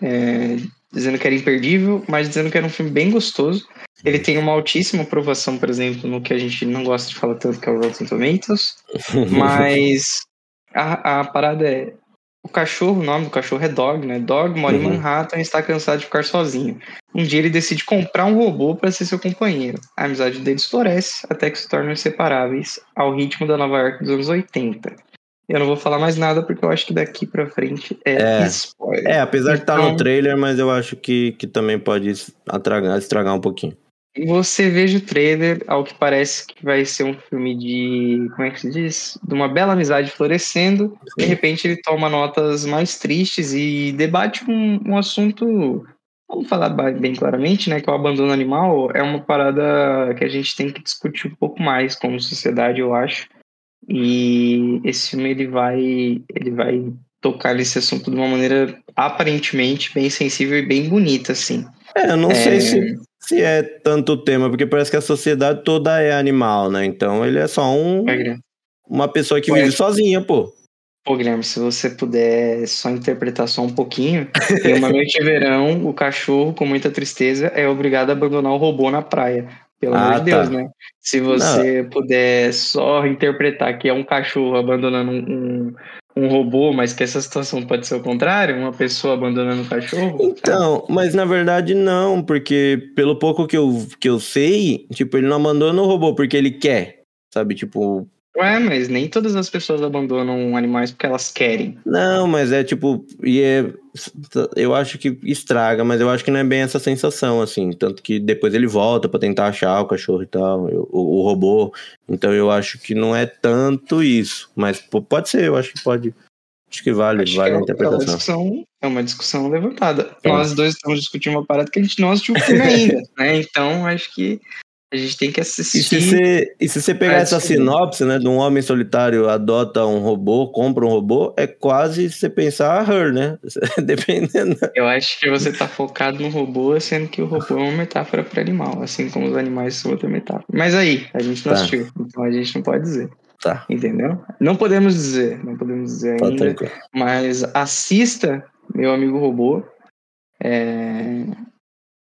é, dizendo que era imperdível, mas dizendo que era um filme bem gostoso. Ele tem uma altíssima aprovação, por exemplo, no que a gente não gosta de falar tanto, que é o Rotten Tomatoes, *laughs* mas a, a parada é, o cachorro, o nome do cachorro é Dog, né? Dog mora uhum. em Manhattan e está cansado de ficar sozinho. Um dia ele decide comprar um robô para ser seu companheiro. A amizade deles floresce até que se tornam inseparáveis ao ritmo da Nova York dos anos 80. Eu não vou falar mais nada porque eu acho que daqui para frente é, é, spoiler. É, apesar então, de estar no trailer, mas eu acho que, que também pode estragar, estragar um pouquinho. Você veja o trailer, ao que parece que vai ser um filme de. Como é que se diz? De uma bela amizade florescendo. De repente ele toma notas mais tristes e debate um, um assunto. Vamos falar bem claramente, né? Que é o abandono animal é uma parada que a gente tem que discutir um pouco mais como sociedade, eu acho. E esse filme ele vai, ele vai tocar nesse assunto de uma maneira aparentemente bem sensível e bem bonita, assim. É, eu não é... sei se se é tanto tema, porque parece que a sociedade toda é animal, né? Então ele é só um é, uma pessoa que vive sozinha, pô. Pô, Guilherme, se você puder só interpretar só um pouquinho, *laughs* em uma noite de verão, o cachorro, com muita tristeza, é obrigado a abandonar o robô na praia. Pelo Ah, amor de Deus, tá. né? Se você puder só interpretar que é um cachorro abandonando um, um, robô, mas que essa situação pode ser o contrário, uma pessoa abandonando um cachorro. Então, mas na verdade não, porque pelo pouco que eu, que eu sei, tipo, ele não abandona o robô porque ele quer, sabe? Tipo, Ué, mas nem todas as pessoas abandonam animais porque elas querem. não, mas é tipo, e é, eu acho que estraga, mas eu acho que não é bem essa sensação, assim. Tanto que depois ele volta pra tentar achar o cachorro e tal, o, o robô. Então eu acho que não é tanto isso, mas pô, pode ser, eu acho que pode. Acho que vale, Acho vale que a é, uma interpretação. discussão, é uma discussão levantada. É. Nós dois estamos discutindo uma parada que a gente não assistiu o filme *laughs* ainda, né? Então acho que a gente tem que E se assistir. você, e se você pegar essa sinopse, né, de um homem solitário adota um robô, compra um robô, é quase você pensar a Her, né? *laughs* Dependendo. Eu acho que você tá focado no robô, sendo que o robô é uma metáfora para animal, assim como os animais são outra metáfora. Mas aí, a gente não Tá. assistiu, então a gente não pode dizer, Tá, entendeu? Não podemos dizer, não podemos dizer tá ainda. tranquilo. Mas assista, meu amigo robô. É,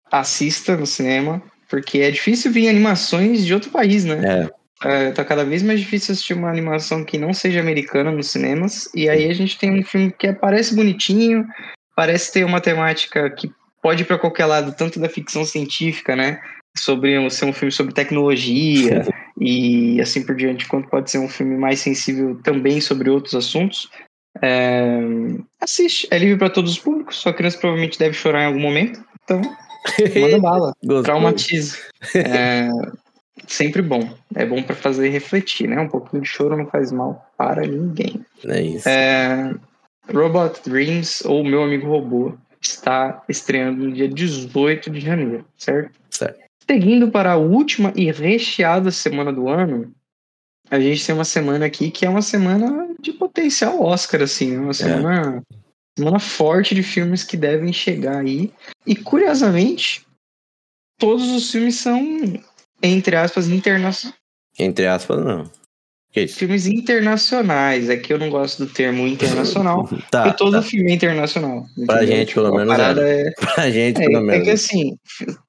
Assista no cinema, porque é difícil vir animações de outro país, né? É, É, tá cada vez mais difícil assistir uma animação que não seja americana nos cinemas. E aí a gente tem um filme que parece bonitinho, parece ter uma temática que pode ir pra qualquer lado, tanto da ficção científica, né? Sobre ser um filme sobre tecnologia *laughs* e assim por diante, quanto pode ser um filme mais sensível também sobre outros assuntos. É, assiste, é livre para todos os públicos. Sua criança provavelmente deve chorar em algum momento, então *laughs* manda bala traumatiza. *laughs* É, sempre bom. É bom pra fazer refletir, né? Um pouquinho de choro não faz mal para ninguém. É isso. É, Robot Dreams, ou Meu Amigo Robô, está estreando no dia 18 de janeiro, certo? Certo. Seguindo para a última e recheada semana do ano, a gente tem uma semana aqui que é uma semana de potencial Oscar, assim, né? uma semana, semana forte de filmes que devem chegar aí. E curiosamente, todos os filmes são, entre aspas, internacionais. Entre aspas, não. Que isso? Filmes internacionais. É que eu não gosto do termo internacional, *laughs* Tá, porque todo tá. filme é internacional. Pra entendeu? gente, pelo menos, parada é. *laughs* Pra gente, É, pelo é menos. que assim,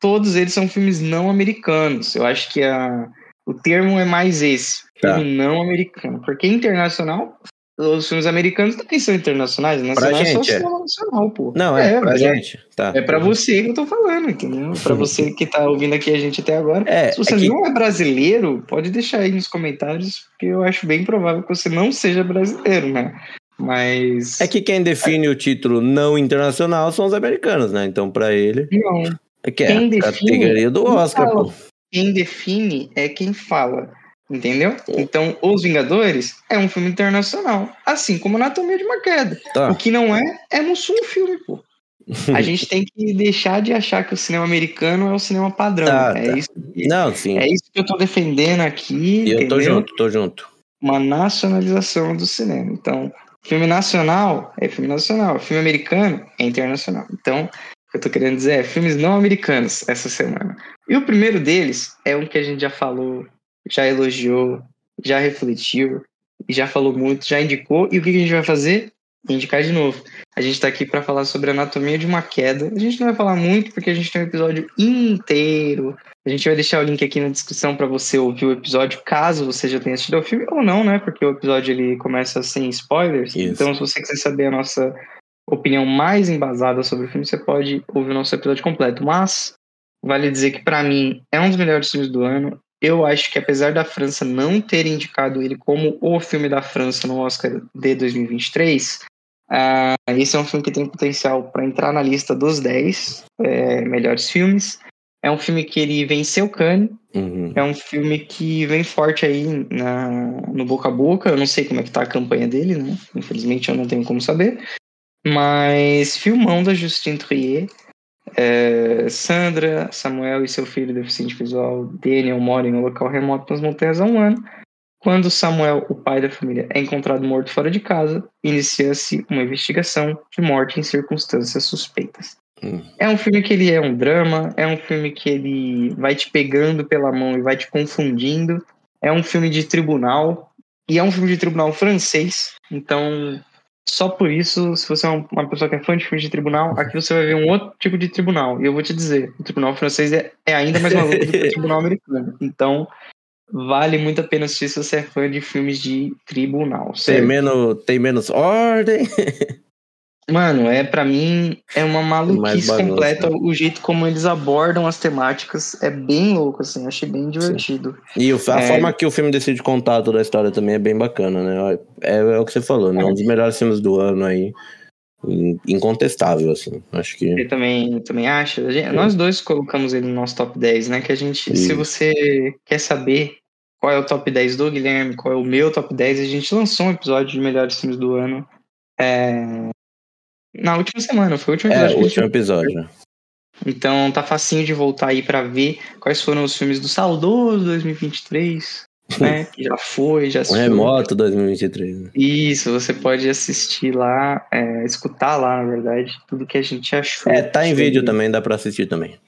todos eles são filmes não americanos. Eu acho que a, o termo é mais esse, Tá. filme não americano. Porque internacional, os filmes americanos também são internacionais, nacional é só gente, é. nacional, pô. Não, é, pra é- gente. Tá. É pra você que eu tô falando, entendeu? Pra você que tá ouvindo aqui a gente até agora. É, Se você é que- não é brasileiro, pode deixar aí nos comentários, porque eu acho bem provável que você não seja brasileiro, né? Mas. É que quem define o título não internacional são os americanos, né? Então, pra ele, Não, é que é Quem a define- categoria do Oscar, pô. quem define é quem fala. Entendeu? Então, Os Vingadores é um filme internacional. Assim como Anatomia de uma Queda. Tá. O que não é, é no sul filme, pô. *laughs* A gente tem que deixar de achar que o cinema americano é o cinema padrão. Tá, é, tá. Isso, Não, sim. é isso que eu tô defendendo aqui. E eu tô junto, tô junto. uma nacionalização do cinema. Então, filme nacional é filme nacional, filme americano é internacional. Então, o que eu tô querendo dizer é filmes não americanos essa semana. E o primeiro deles é um que a gente já falou, já elogiou, já refletiu, já falou muito, já indicou. E o que a gente vai fazer? Indicar de novo. A gente tá aqui para falar sobre anatomia de uma queda. A gente não vai falar muito porque a gente tem um episódio inteiro a gente vai deixar o link aqui na descrição para você ouvir o episódio, caso você já tenha assistido ao filme, ou não, né? Porque o episódio ele começa sem spoilers. Isso. Então, se você quiser saber a nossa opinião mais embasada sobre o filme, você pode ouvir o nosso episódio completo. Mas, vale dizer que, para mim, é um dos melhores filmes do ano. Eu acho que, apesar da França não ter indicado ele como o filme da França no Oscar de 2023, ah, esse é um filme que tem potencial para entrar na lista dos 10 é, melhores filmes. É um filme que ele venceu Cannes, Uhum. é um filme que vem forte aí na, no boca a boca. Eu não sei como é que tá a campanha dele, né? Infelizmente eu não tenho como saber. Mas filmão da Justine Trier. É, Sandra, Samuel e seu filho deficiente visual, Daniel, moram em um local remoto nas montanhas há um ano. Quando Samuel, o pai da família, é encontrado morto fora de casa, inicia-se uma investigação de morte em circunstâncias suspeitas. Hum. É um filme que ele é um drama, é um filme que ele vai te pegando pela mão e vai te confundindo. É um filme de tribunal, e é um filme de tribunal francês, então só por isso, se você é uma pessoa que é fã de filmes de tribunal, aqui você vai ver um outro tipo de tribunal. E eu vou te dizer, o tribunal francês é, é ainda mais maluco do que o *laughs* tribunal americano. Então, vale muito a pena assistir se você é fã de filmes de tribunal. Tem menos, tem menos ordem. *laughs* Mano, é para mim é uma maluquice completa o jeito como eles abordam as temáticas é bem louco assim, achei bem divertido. Sim. E a é... forma que o filme decide contar toda a história também é bem bacana, né? É, é o que você falou, né? Um dos melhores filmes do ano aí, incontestável assim. Acho que Eu também também acho. Nós dois colocamos ele no nosso top 10, né? Que a gente, se você quer saber qual é o top 10 do Guilherme, qual é o meu top 10, a gente lançou um episódio de melhores filmes do ano. É, na última semana, foi o último episódio. É, o último episódio. Então tá facinho de voltar aí para ver quais foram os filmes do saudoso 2023, *laughs* né? Que já foi, já assistiu. O remoto 2023. Né? Isso, você pode assistir lá, é, escutar lá, na verdade, tudo que a gente achou. É, tá em vídeo também, dá para assistir também.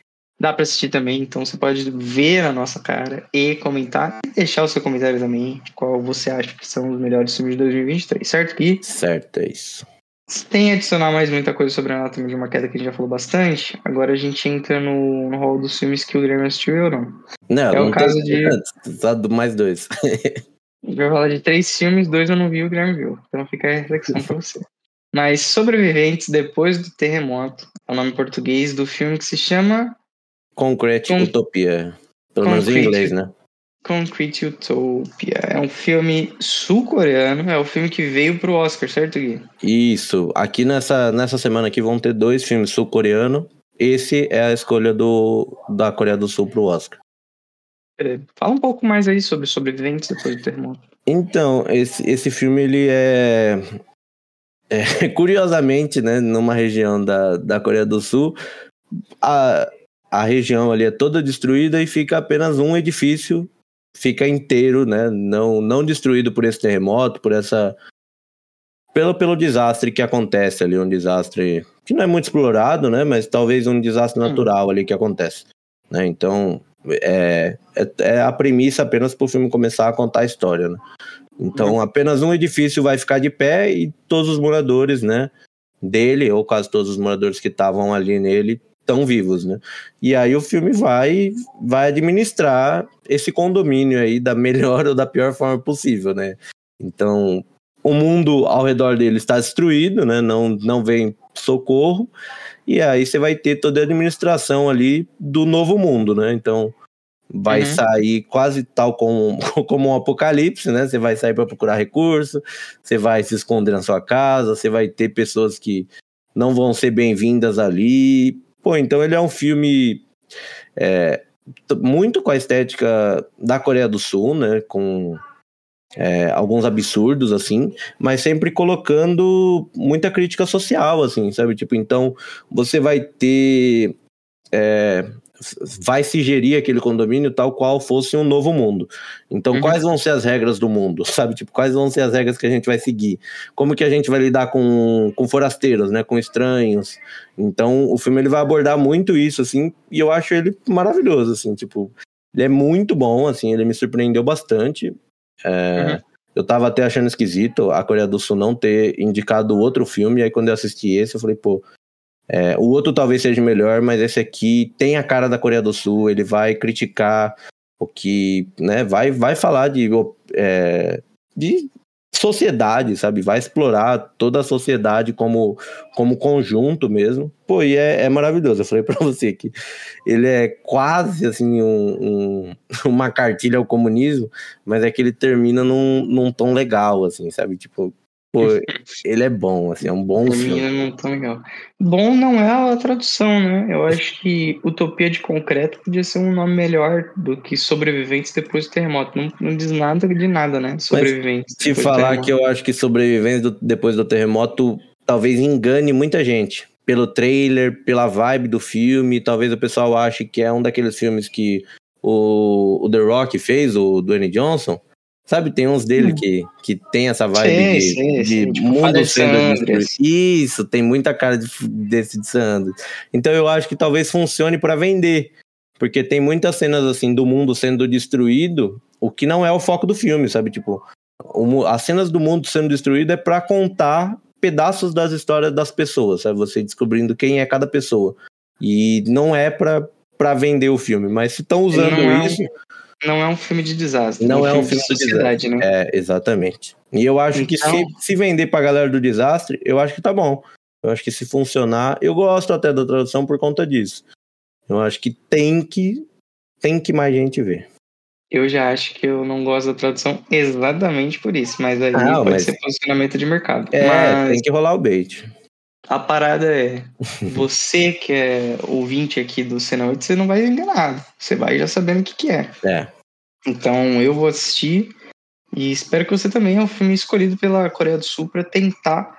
Dá para assistir também, então você pode ver a nossa cara e comentar e deixar o seu comentário também qual você acha que são os melhores filmes de 2023, certo, Gui? Certo, é isso. Sem adicionar mais muita coisa sobre a Anatomia de uma Queda que a gente já falou bastante, agora a gente entra no, no hall dos filmes que o Guilherme assistiu eu não. Não, é não o caso de. Só mais dois. a gente vai falar de três filmes, dois eu não vi e o Guilherme viu. Então fica a reflexão pra você. *laughs* Mas Sobreviventes Depois do Terremoto é o nome português do filme que se chama. Concrete Con... Utopia. Pelo menos em inglês, né? Concrete Utopia. É um filme sul-coreano, é o filme que veio pro Oscar, certo, Gui? Isso. Aqui nessa, nessa semana aqui vão ter dois filmes sul-coreano. Esse é a escolha do, da Coreia do Sul pro Oscar. Fala um pouco mais aí sobre sobreviventes depois do terremoto. Então, esse, esse filme, ele é, é, *laughs* Curiosamente, né, numa região da, da Coreia do Sul, a, a região ali é toda destruída e fica apenas um edifício fica inteiro, né? Não, não destruído por esse terremoto, por essa. Pelo, pelo desastre que acontece ali, um desastre que não é muito explorado, né? Mas talvez um desastre hum. natural ali que acontece. Né? Então, é, é, é a premissa apenas para o filme começar a contar a história, né? Então, hum. apenas um edifício vai ficar de pé e todos os moradores, né? Dele, ou quase todos os moradores que estavam ali nele, estão vivos, né? E aí o filme vai vai administrar esse condomínio aí da melhor ou da pior forma possível, né? Então, o mundo ao redor dele está destruído, né? Não não vem socorro. E aí você vai ter toda a administração ali do novo mundo, né? Então, vai uhum. sair quase tal como, *laughs* como um apocalipse, né? Você vai sair para procurar recurso, você vai se esconder na sua casa, você vai ter pessoas que não vão ser bem-vindas ali. Pô, então ele é um filme é, muito com a estética da Coreia do Sul, né? Com é, alguns absurdos, assim, mas sempre colocando muita crítica social, assim, sabe? Tipo, então você vai ter é, vai se gerir aquele condomínio tal qual fosse um novo mundo. Então, uhum. quais vão ser as regras do mundo? *laughs* Sabe? Tipo, quais vão ser as regras que a gente vai seguir? Como que a gente vai lidar com, com forasteiros, né? Com estranhos. Então, o filme ele vai abordar muito isso, assim, e eu acho ele maravilhoso, assim, tipo, ele é muito bom, assim, ele me surpreendeu bastante. É, uhum. Eu tava até achando esquisito a Coreia do Sul não ter indicado outro filme, e aí quando eu assisti esse, eu falei, pô, é, o outro talvez seja melhor, mas esse aqui tem a cara da Coreia do Sul, ele vai criticar o que, né, vai, vai falar de, é, de sociedade, sabe? Vai explorar toda a sociedade como, como conjunto mesmo. Pô, e é, é maravilhoso. Eu falei para *laughs* você que ele é quase assim um, um, *laughs* uma cartilha ao comunismo, mas é que ele termina num, num tom legal, assim, sabe? Tipo, Pô, ele é bom, assim, é um bom filme. Não legal. Bom não é a tradução, né? Eu acho que Utopia de Concreto podia ser um nome melhor do que Sobreviventes depois do terremoto. Não, não diz nada de nada, né? Sobreviventes. Mas, te falar que eu acho que Sobreviventes depois do terremoto talvez engane muita gente. Pelo trailer, pela vibe do filme, talvez o pessoal ache que é um daqueles filmes que o, o The Rock fez, o Dwayne Johnson Sabe, tem uns dele hum. que, que tem essa vibe sim, de, sim, de sim. Tipo, mundo sendo Isso, tem muita cara de, desse de Sanders. Então eu acho que talvez funcione para vender. Porque tem muitas cenas assim do mundo sendo destruído, o que não é o foco do filme, sabe? Tipo, o, as cenas do mundo sendo destruído é para contar pedaços das histórias das pessoas, sabe? Você descobrindo quem é cada pessoa. E não é pra, pra vender o filme, mas se estão usando não isso. Não é um filme de desastre. Não é um filme de sociedade, né? É, exatamente. E eu acho que se, Então- se vender pra galera do desastre, eu acho que tá bom. Eu acho que se funcionar, eu gosto até da tradução por conta disso. Eu acho que tem que tem que mais gente ver. Eu já acho que eu não gosto da tradução exatamente por isso, mas aí Ah, pode mas- ser posicionamento de mercado. É, mas tem que rolar o bait. A parada é, *laughs* você que é ouvinte aqui do Cena 8, você não vai enganado. Você vai já sabendo o que, que é. É. Então eu vou assistir e espero que você também. É um filme escolhido pela Coreia do Sul para tentar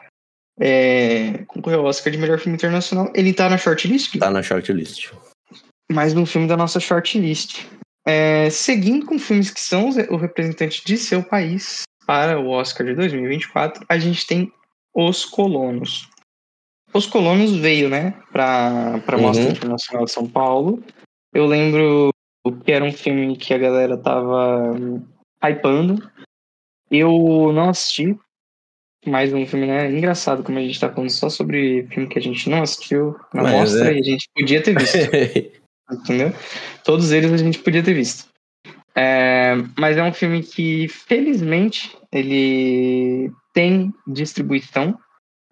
é, concorrer ao Oscar de melhor filme internacional. Ele tá na shortlist? Tá na shortlist. mais um filme da nossa shortlist. É, seguindo com filmes que são o representante de seu país para o Oscar de 2024, a gente tem Os Colonos. Os Colonos veio, né, para a Uhum. Mostra Internacional de São Paulo. Eu lembro que era um filme que a galera tava hum, hypando. Eu não assisti. Mais um filme, né? Engraçado como a gente tá falando só sobre filme que a gente não assistiu na Mas mostra é. e a gente podia ter visto *laughs* entendeu? Todos eles a gente podia ter visto. É, mas é um filme que, felizmente, ele tem distribuição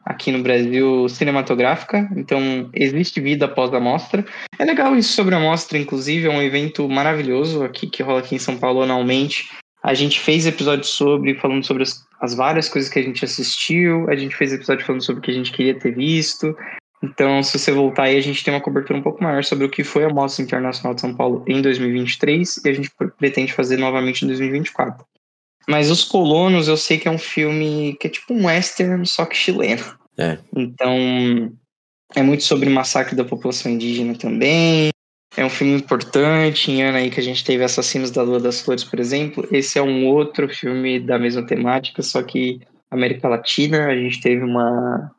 aqui no Brasil cinematográfica, então existe vida após a mostra. É legal isso sobre a mostra, inclusive, é um evento maravilhoso aqui que rola aqui em São Paulo anualmente. A gente fez episódio sobre, falando sobre as, as várias coisas que a gente assistiu, a gente fez episódio falando sobre o que a gente queria ter visto. Então, se você voltar aí, a gente tem uma cobertura um pouco maior sobre o que foi a Mostra Internacional de São Paulo em 2023 e a gente pretende fazer novamente em 2024. Mas Os Colonos, eu sei que é um filme que é tipo um western, só que chileno. É. Então, é muito sobre o massacre da população indígena também. É um filme importante, em ano aí que a gente teve Assassinos da Lua das Flores, por exemplo. Esse é um outro filme da mesma temática, só que América Latina, a gente teve uma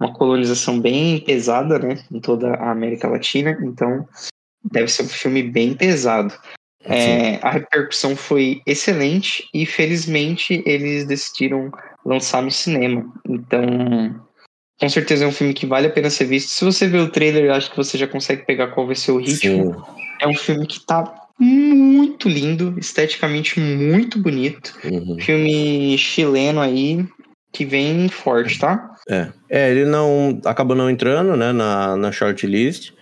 uma colonização bem pesada, né, em toda a América Latina, então deve ser um filme bem pesado. É, a repercussão foi excelente e felizmente eles decidiram lançar no cinema. Então, com certeza é um filme que vale a pena ser visto. Se você ver o trailer, eu acho que você já consegue pegar qual vai ser o ritmo. Sim. É um filme que tá muito lindo, esteticamente muito bonito. Uhum. Filme chileno aí que vem forte, tá? É. é, ele não acabou não entrando, né, na, na shortlist,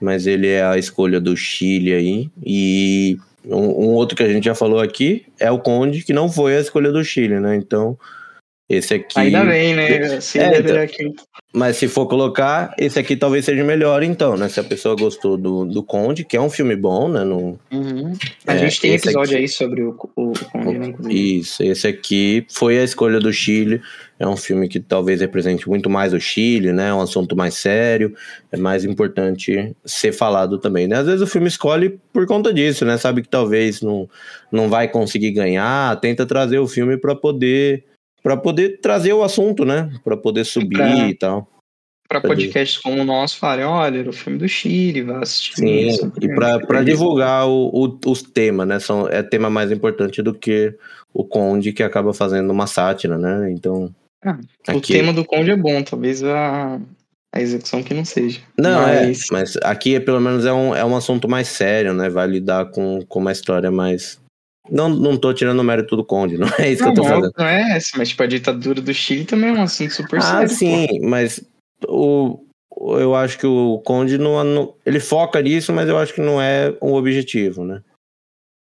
mas ele é a escolha do Chile aí. E um, um outro que a gente já falou aqui é o Conde, que não foi a escolha do Chile, né? Então, esse aqui. Ainda bem, né? Se É, ele então. aqui. Mas se for colocar, esse aqui talvez seja melhor, então, né? Se a pessoa gostou do, do Conde, que é um filme bom, né? Não, Uhum. A É, gente tem episódio aqui- aí sobre o, o, o Conde, né? Isso, esse aqui foi a escolha do Chile. É um filme que talvez represente muito mais o Chile, né? É um assunto mais sério, é mais importante ser falado também, né? Às vezes o filme escolhe por conta disso, né? Sabe que talvez não, não vai conseguir ganhar, tenta trazer o filme para poder para poder trazer o assunto, né? Para poder subir Pra- e tal. Ir. podcasts como o nosso falarem, olha, era o filme do Chile, vai assistir Sim, isso. e para divulgar o, o- os temas, né? São, é tema mais importante do que o Conde, que acaba fazendo uma sátira, né? Então. Ah, O tema do Conde é bom, talvez a, a execução que não seja. Não, Mas- é, mas aqui pelo menos é um, é um assunto mais sério, né? Vai lidar com, com uma história mais. Não, não tô tirando o mérito do Conde, *laughs* não é isso Não, que eu tô não, fazendo. não é essa, mas tipo, a ditadura do Chile também é um assunto super Ah, sério. sim, mas o, eu acho que o Conde não, não- Ele foca nisso, mas eu acho que não é o objetivo, né?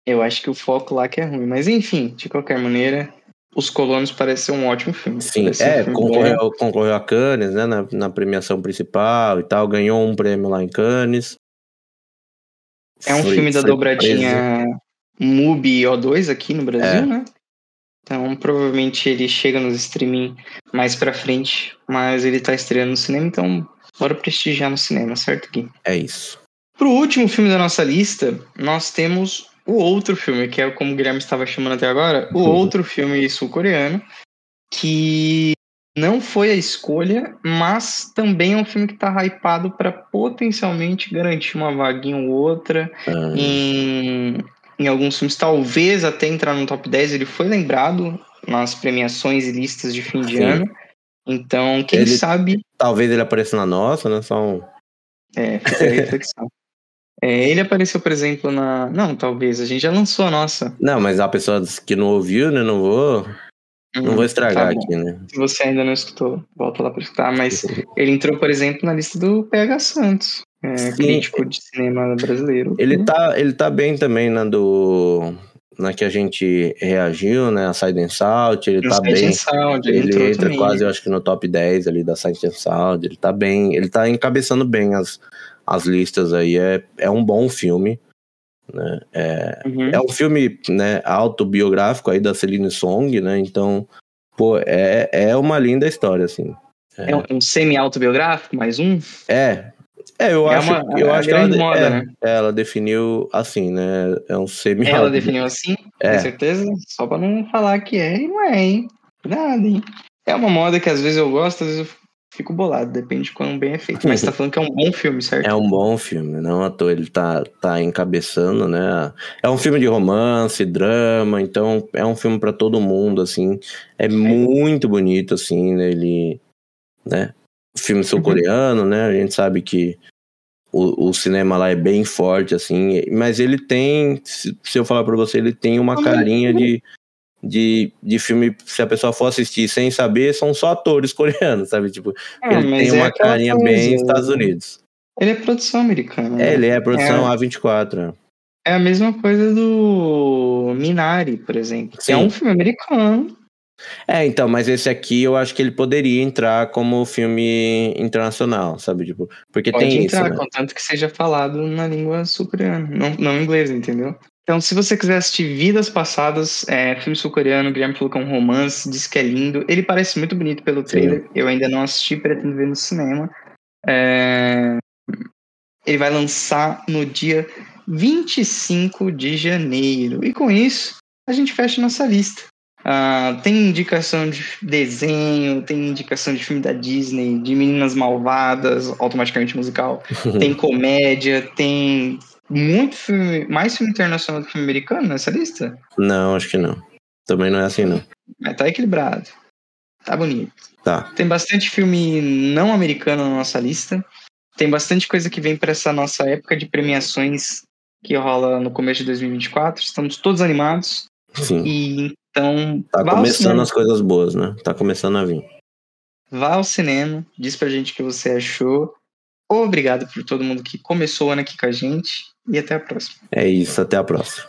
Eu acho que o foco lá que é ruim. Mas enfim, de qualquer maneira, Os Colonos parece ser um ótimo filme. Sim, um é, filme concorreu, concorreu a Cannes, né? Na, na premiação principal e tal, ganhou um prêmio lá em Cannes. É um Foi- filme da dobradinha MUBI O2 aqui no Brasil, É. né? Então, provavelmente ele chega nos streaming mais pra frente, mas ele tá estreando no cinema, então bora prestigiar no cinema, certo, Gui? É isso. Pro último filme da nossa lista, nós temos o outro filme, que é como o Guilherme estava chamando até agora, o Uhum. outro filme sul-coreano, que não foi a escolha, mas também é um filme que tá hypado para potencialmente garantir uma vaguinha ou outra Ah, em, em alguns filmes, talvez até entrar no top 10. Ele foi lembrado nas premiações e listas de fim de Sim. ano. Então, quem Ele- sabe. Talvez ele apareça na nossa, né? Só um... É, fica a reflexão. *laughs* É, ele apareceu, por exemplo, na. Não, talvez, a gente já lançou a nossa. Não, mas há pessoas que não ouviu, né? Não vou, não Hum, vou estragar tá aqui, né? Se você ainda não escutou, volta lá para escutar. Mas *laughs* ele entrou, por exemplo, na lista do PH Santos, é, Sim. crítico de cinema brasileiro. Ele tá, ele tá bem também na do. Na que a gente reagiu, né? A Side and Salt, ele No tá Sight bem. Sound, ele, Ele entra também. quase, eu acho que no top 10 ali da Side and Sound. Ele tá bem. Ele tá encabeçando bem as, as listas aí. É, é um bom filme. Né? É, Uhum. é um filme né, autobiográfico aí da Celine Song, né? Então, pô, é, é uma linda história, assim. É um, um semi-autobiográfico, mais um? É. É, eu É acho, uma- eu a acho que ela, moda, é, né? ela definiu assim, né? É um semi Ela definiu assim, É. com certeza? Só pra não falar que é e não é, hein? Cuidado, hein? É uma moda que às vezes eu gosto, às vezes eu fico bolado, depende de quão bem é feito. Mas você tá falando que é um bom filme, certo? É um bom filme, não à toa ele tá, tá encabeçando, né? É um filme de romance, drama, então é um filme pra todo mundo, assim. É muito bonito, assim, né? Ele, né? Filme sul-coreano, né? A gente sabe que o, o cinema lá é bem forte, assim, mas ele tem, se, se eu falar pra você, ele tem uma carinha de, de, de filme, se a pessoa for assistir sem saber, são só atores *laughs* coreanos, sabe? Tipo, Ah, ele tem é uma carinha coisa, bem Estados Unidos. Ele é produção americana. É, né? ele é produção É. A24. né? É a mesma coisa do Minari, por exemplo. que É Sim. um filme americano. É, então, mas esse aqui eu acho que ele poderia entrar como filme internacional, sabe? Tipo, porque Pode tem entrar, isso, né? contanto que seja falado na língua sul-coreana, não, não inglês, entendeu? Então, se você quiser assistir Vidas Passadas, é, filme sul-coreano, Guilherme falou que é um romance, diz que é lindo. Ele parece muito bonito pelo trailer. Eu ainda não assisti, pretendo ver no cinema. É, Ele vai lançar no dia 25 de janeiro. E com isso, a gente fecha nossa lista. Ah, tem indicação de desenho, tem indicação de filme da Disney, de Meninas Malvadas, automaticamente musical. *laughs* tem comédia, tem muito filme, mais filme internacional do que filme americano nessa lista. Não, acho que não. Também não é assim, não. Mas tá equilibrado. Tá bonito. Tá. Tem bastante filme não americano na nossa lista. Tem bastante coisa que vem para essa nossa época de premiações que rola no começo de 2024. Estamos todos animados. Sim. E então, Tá começando as coisas boas, né? Tá começando a vir. vá ao cinema, diz pra gente o que você achou. Obrigado por todo mundo que começou o ano aqui com a gente. E até a próxima. É isso, até a próxima.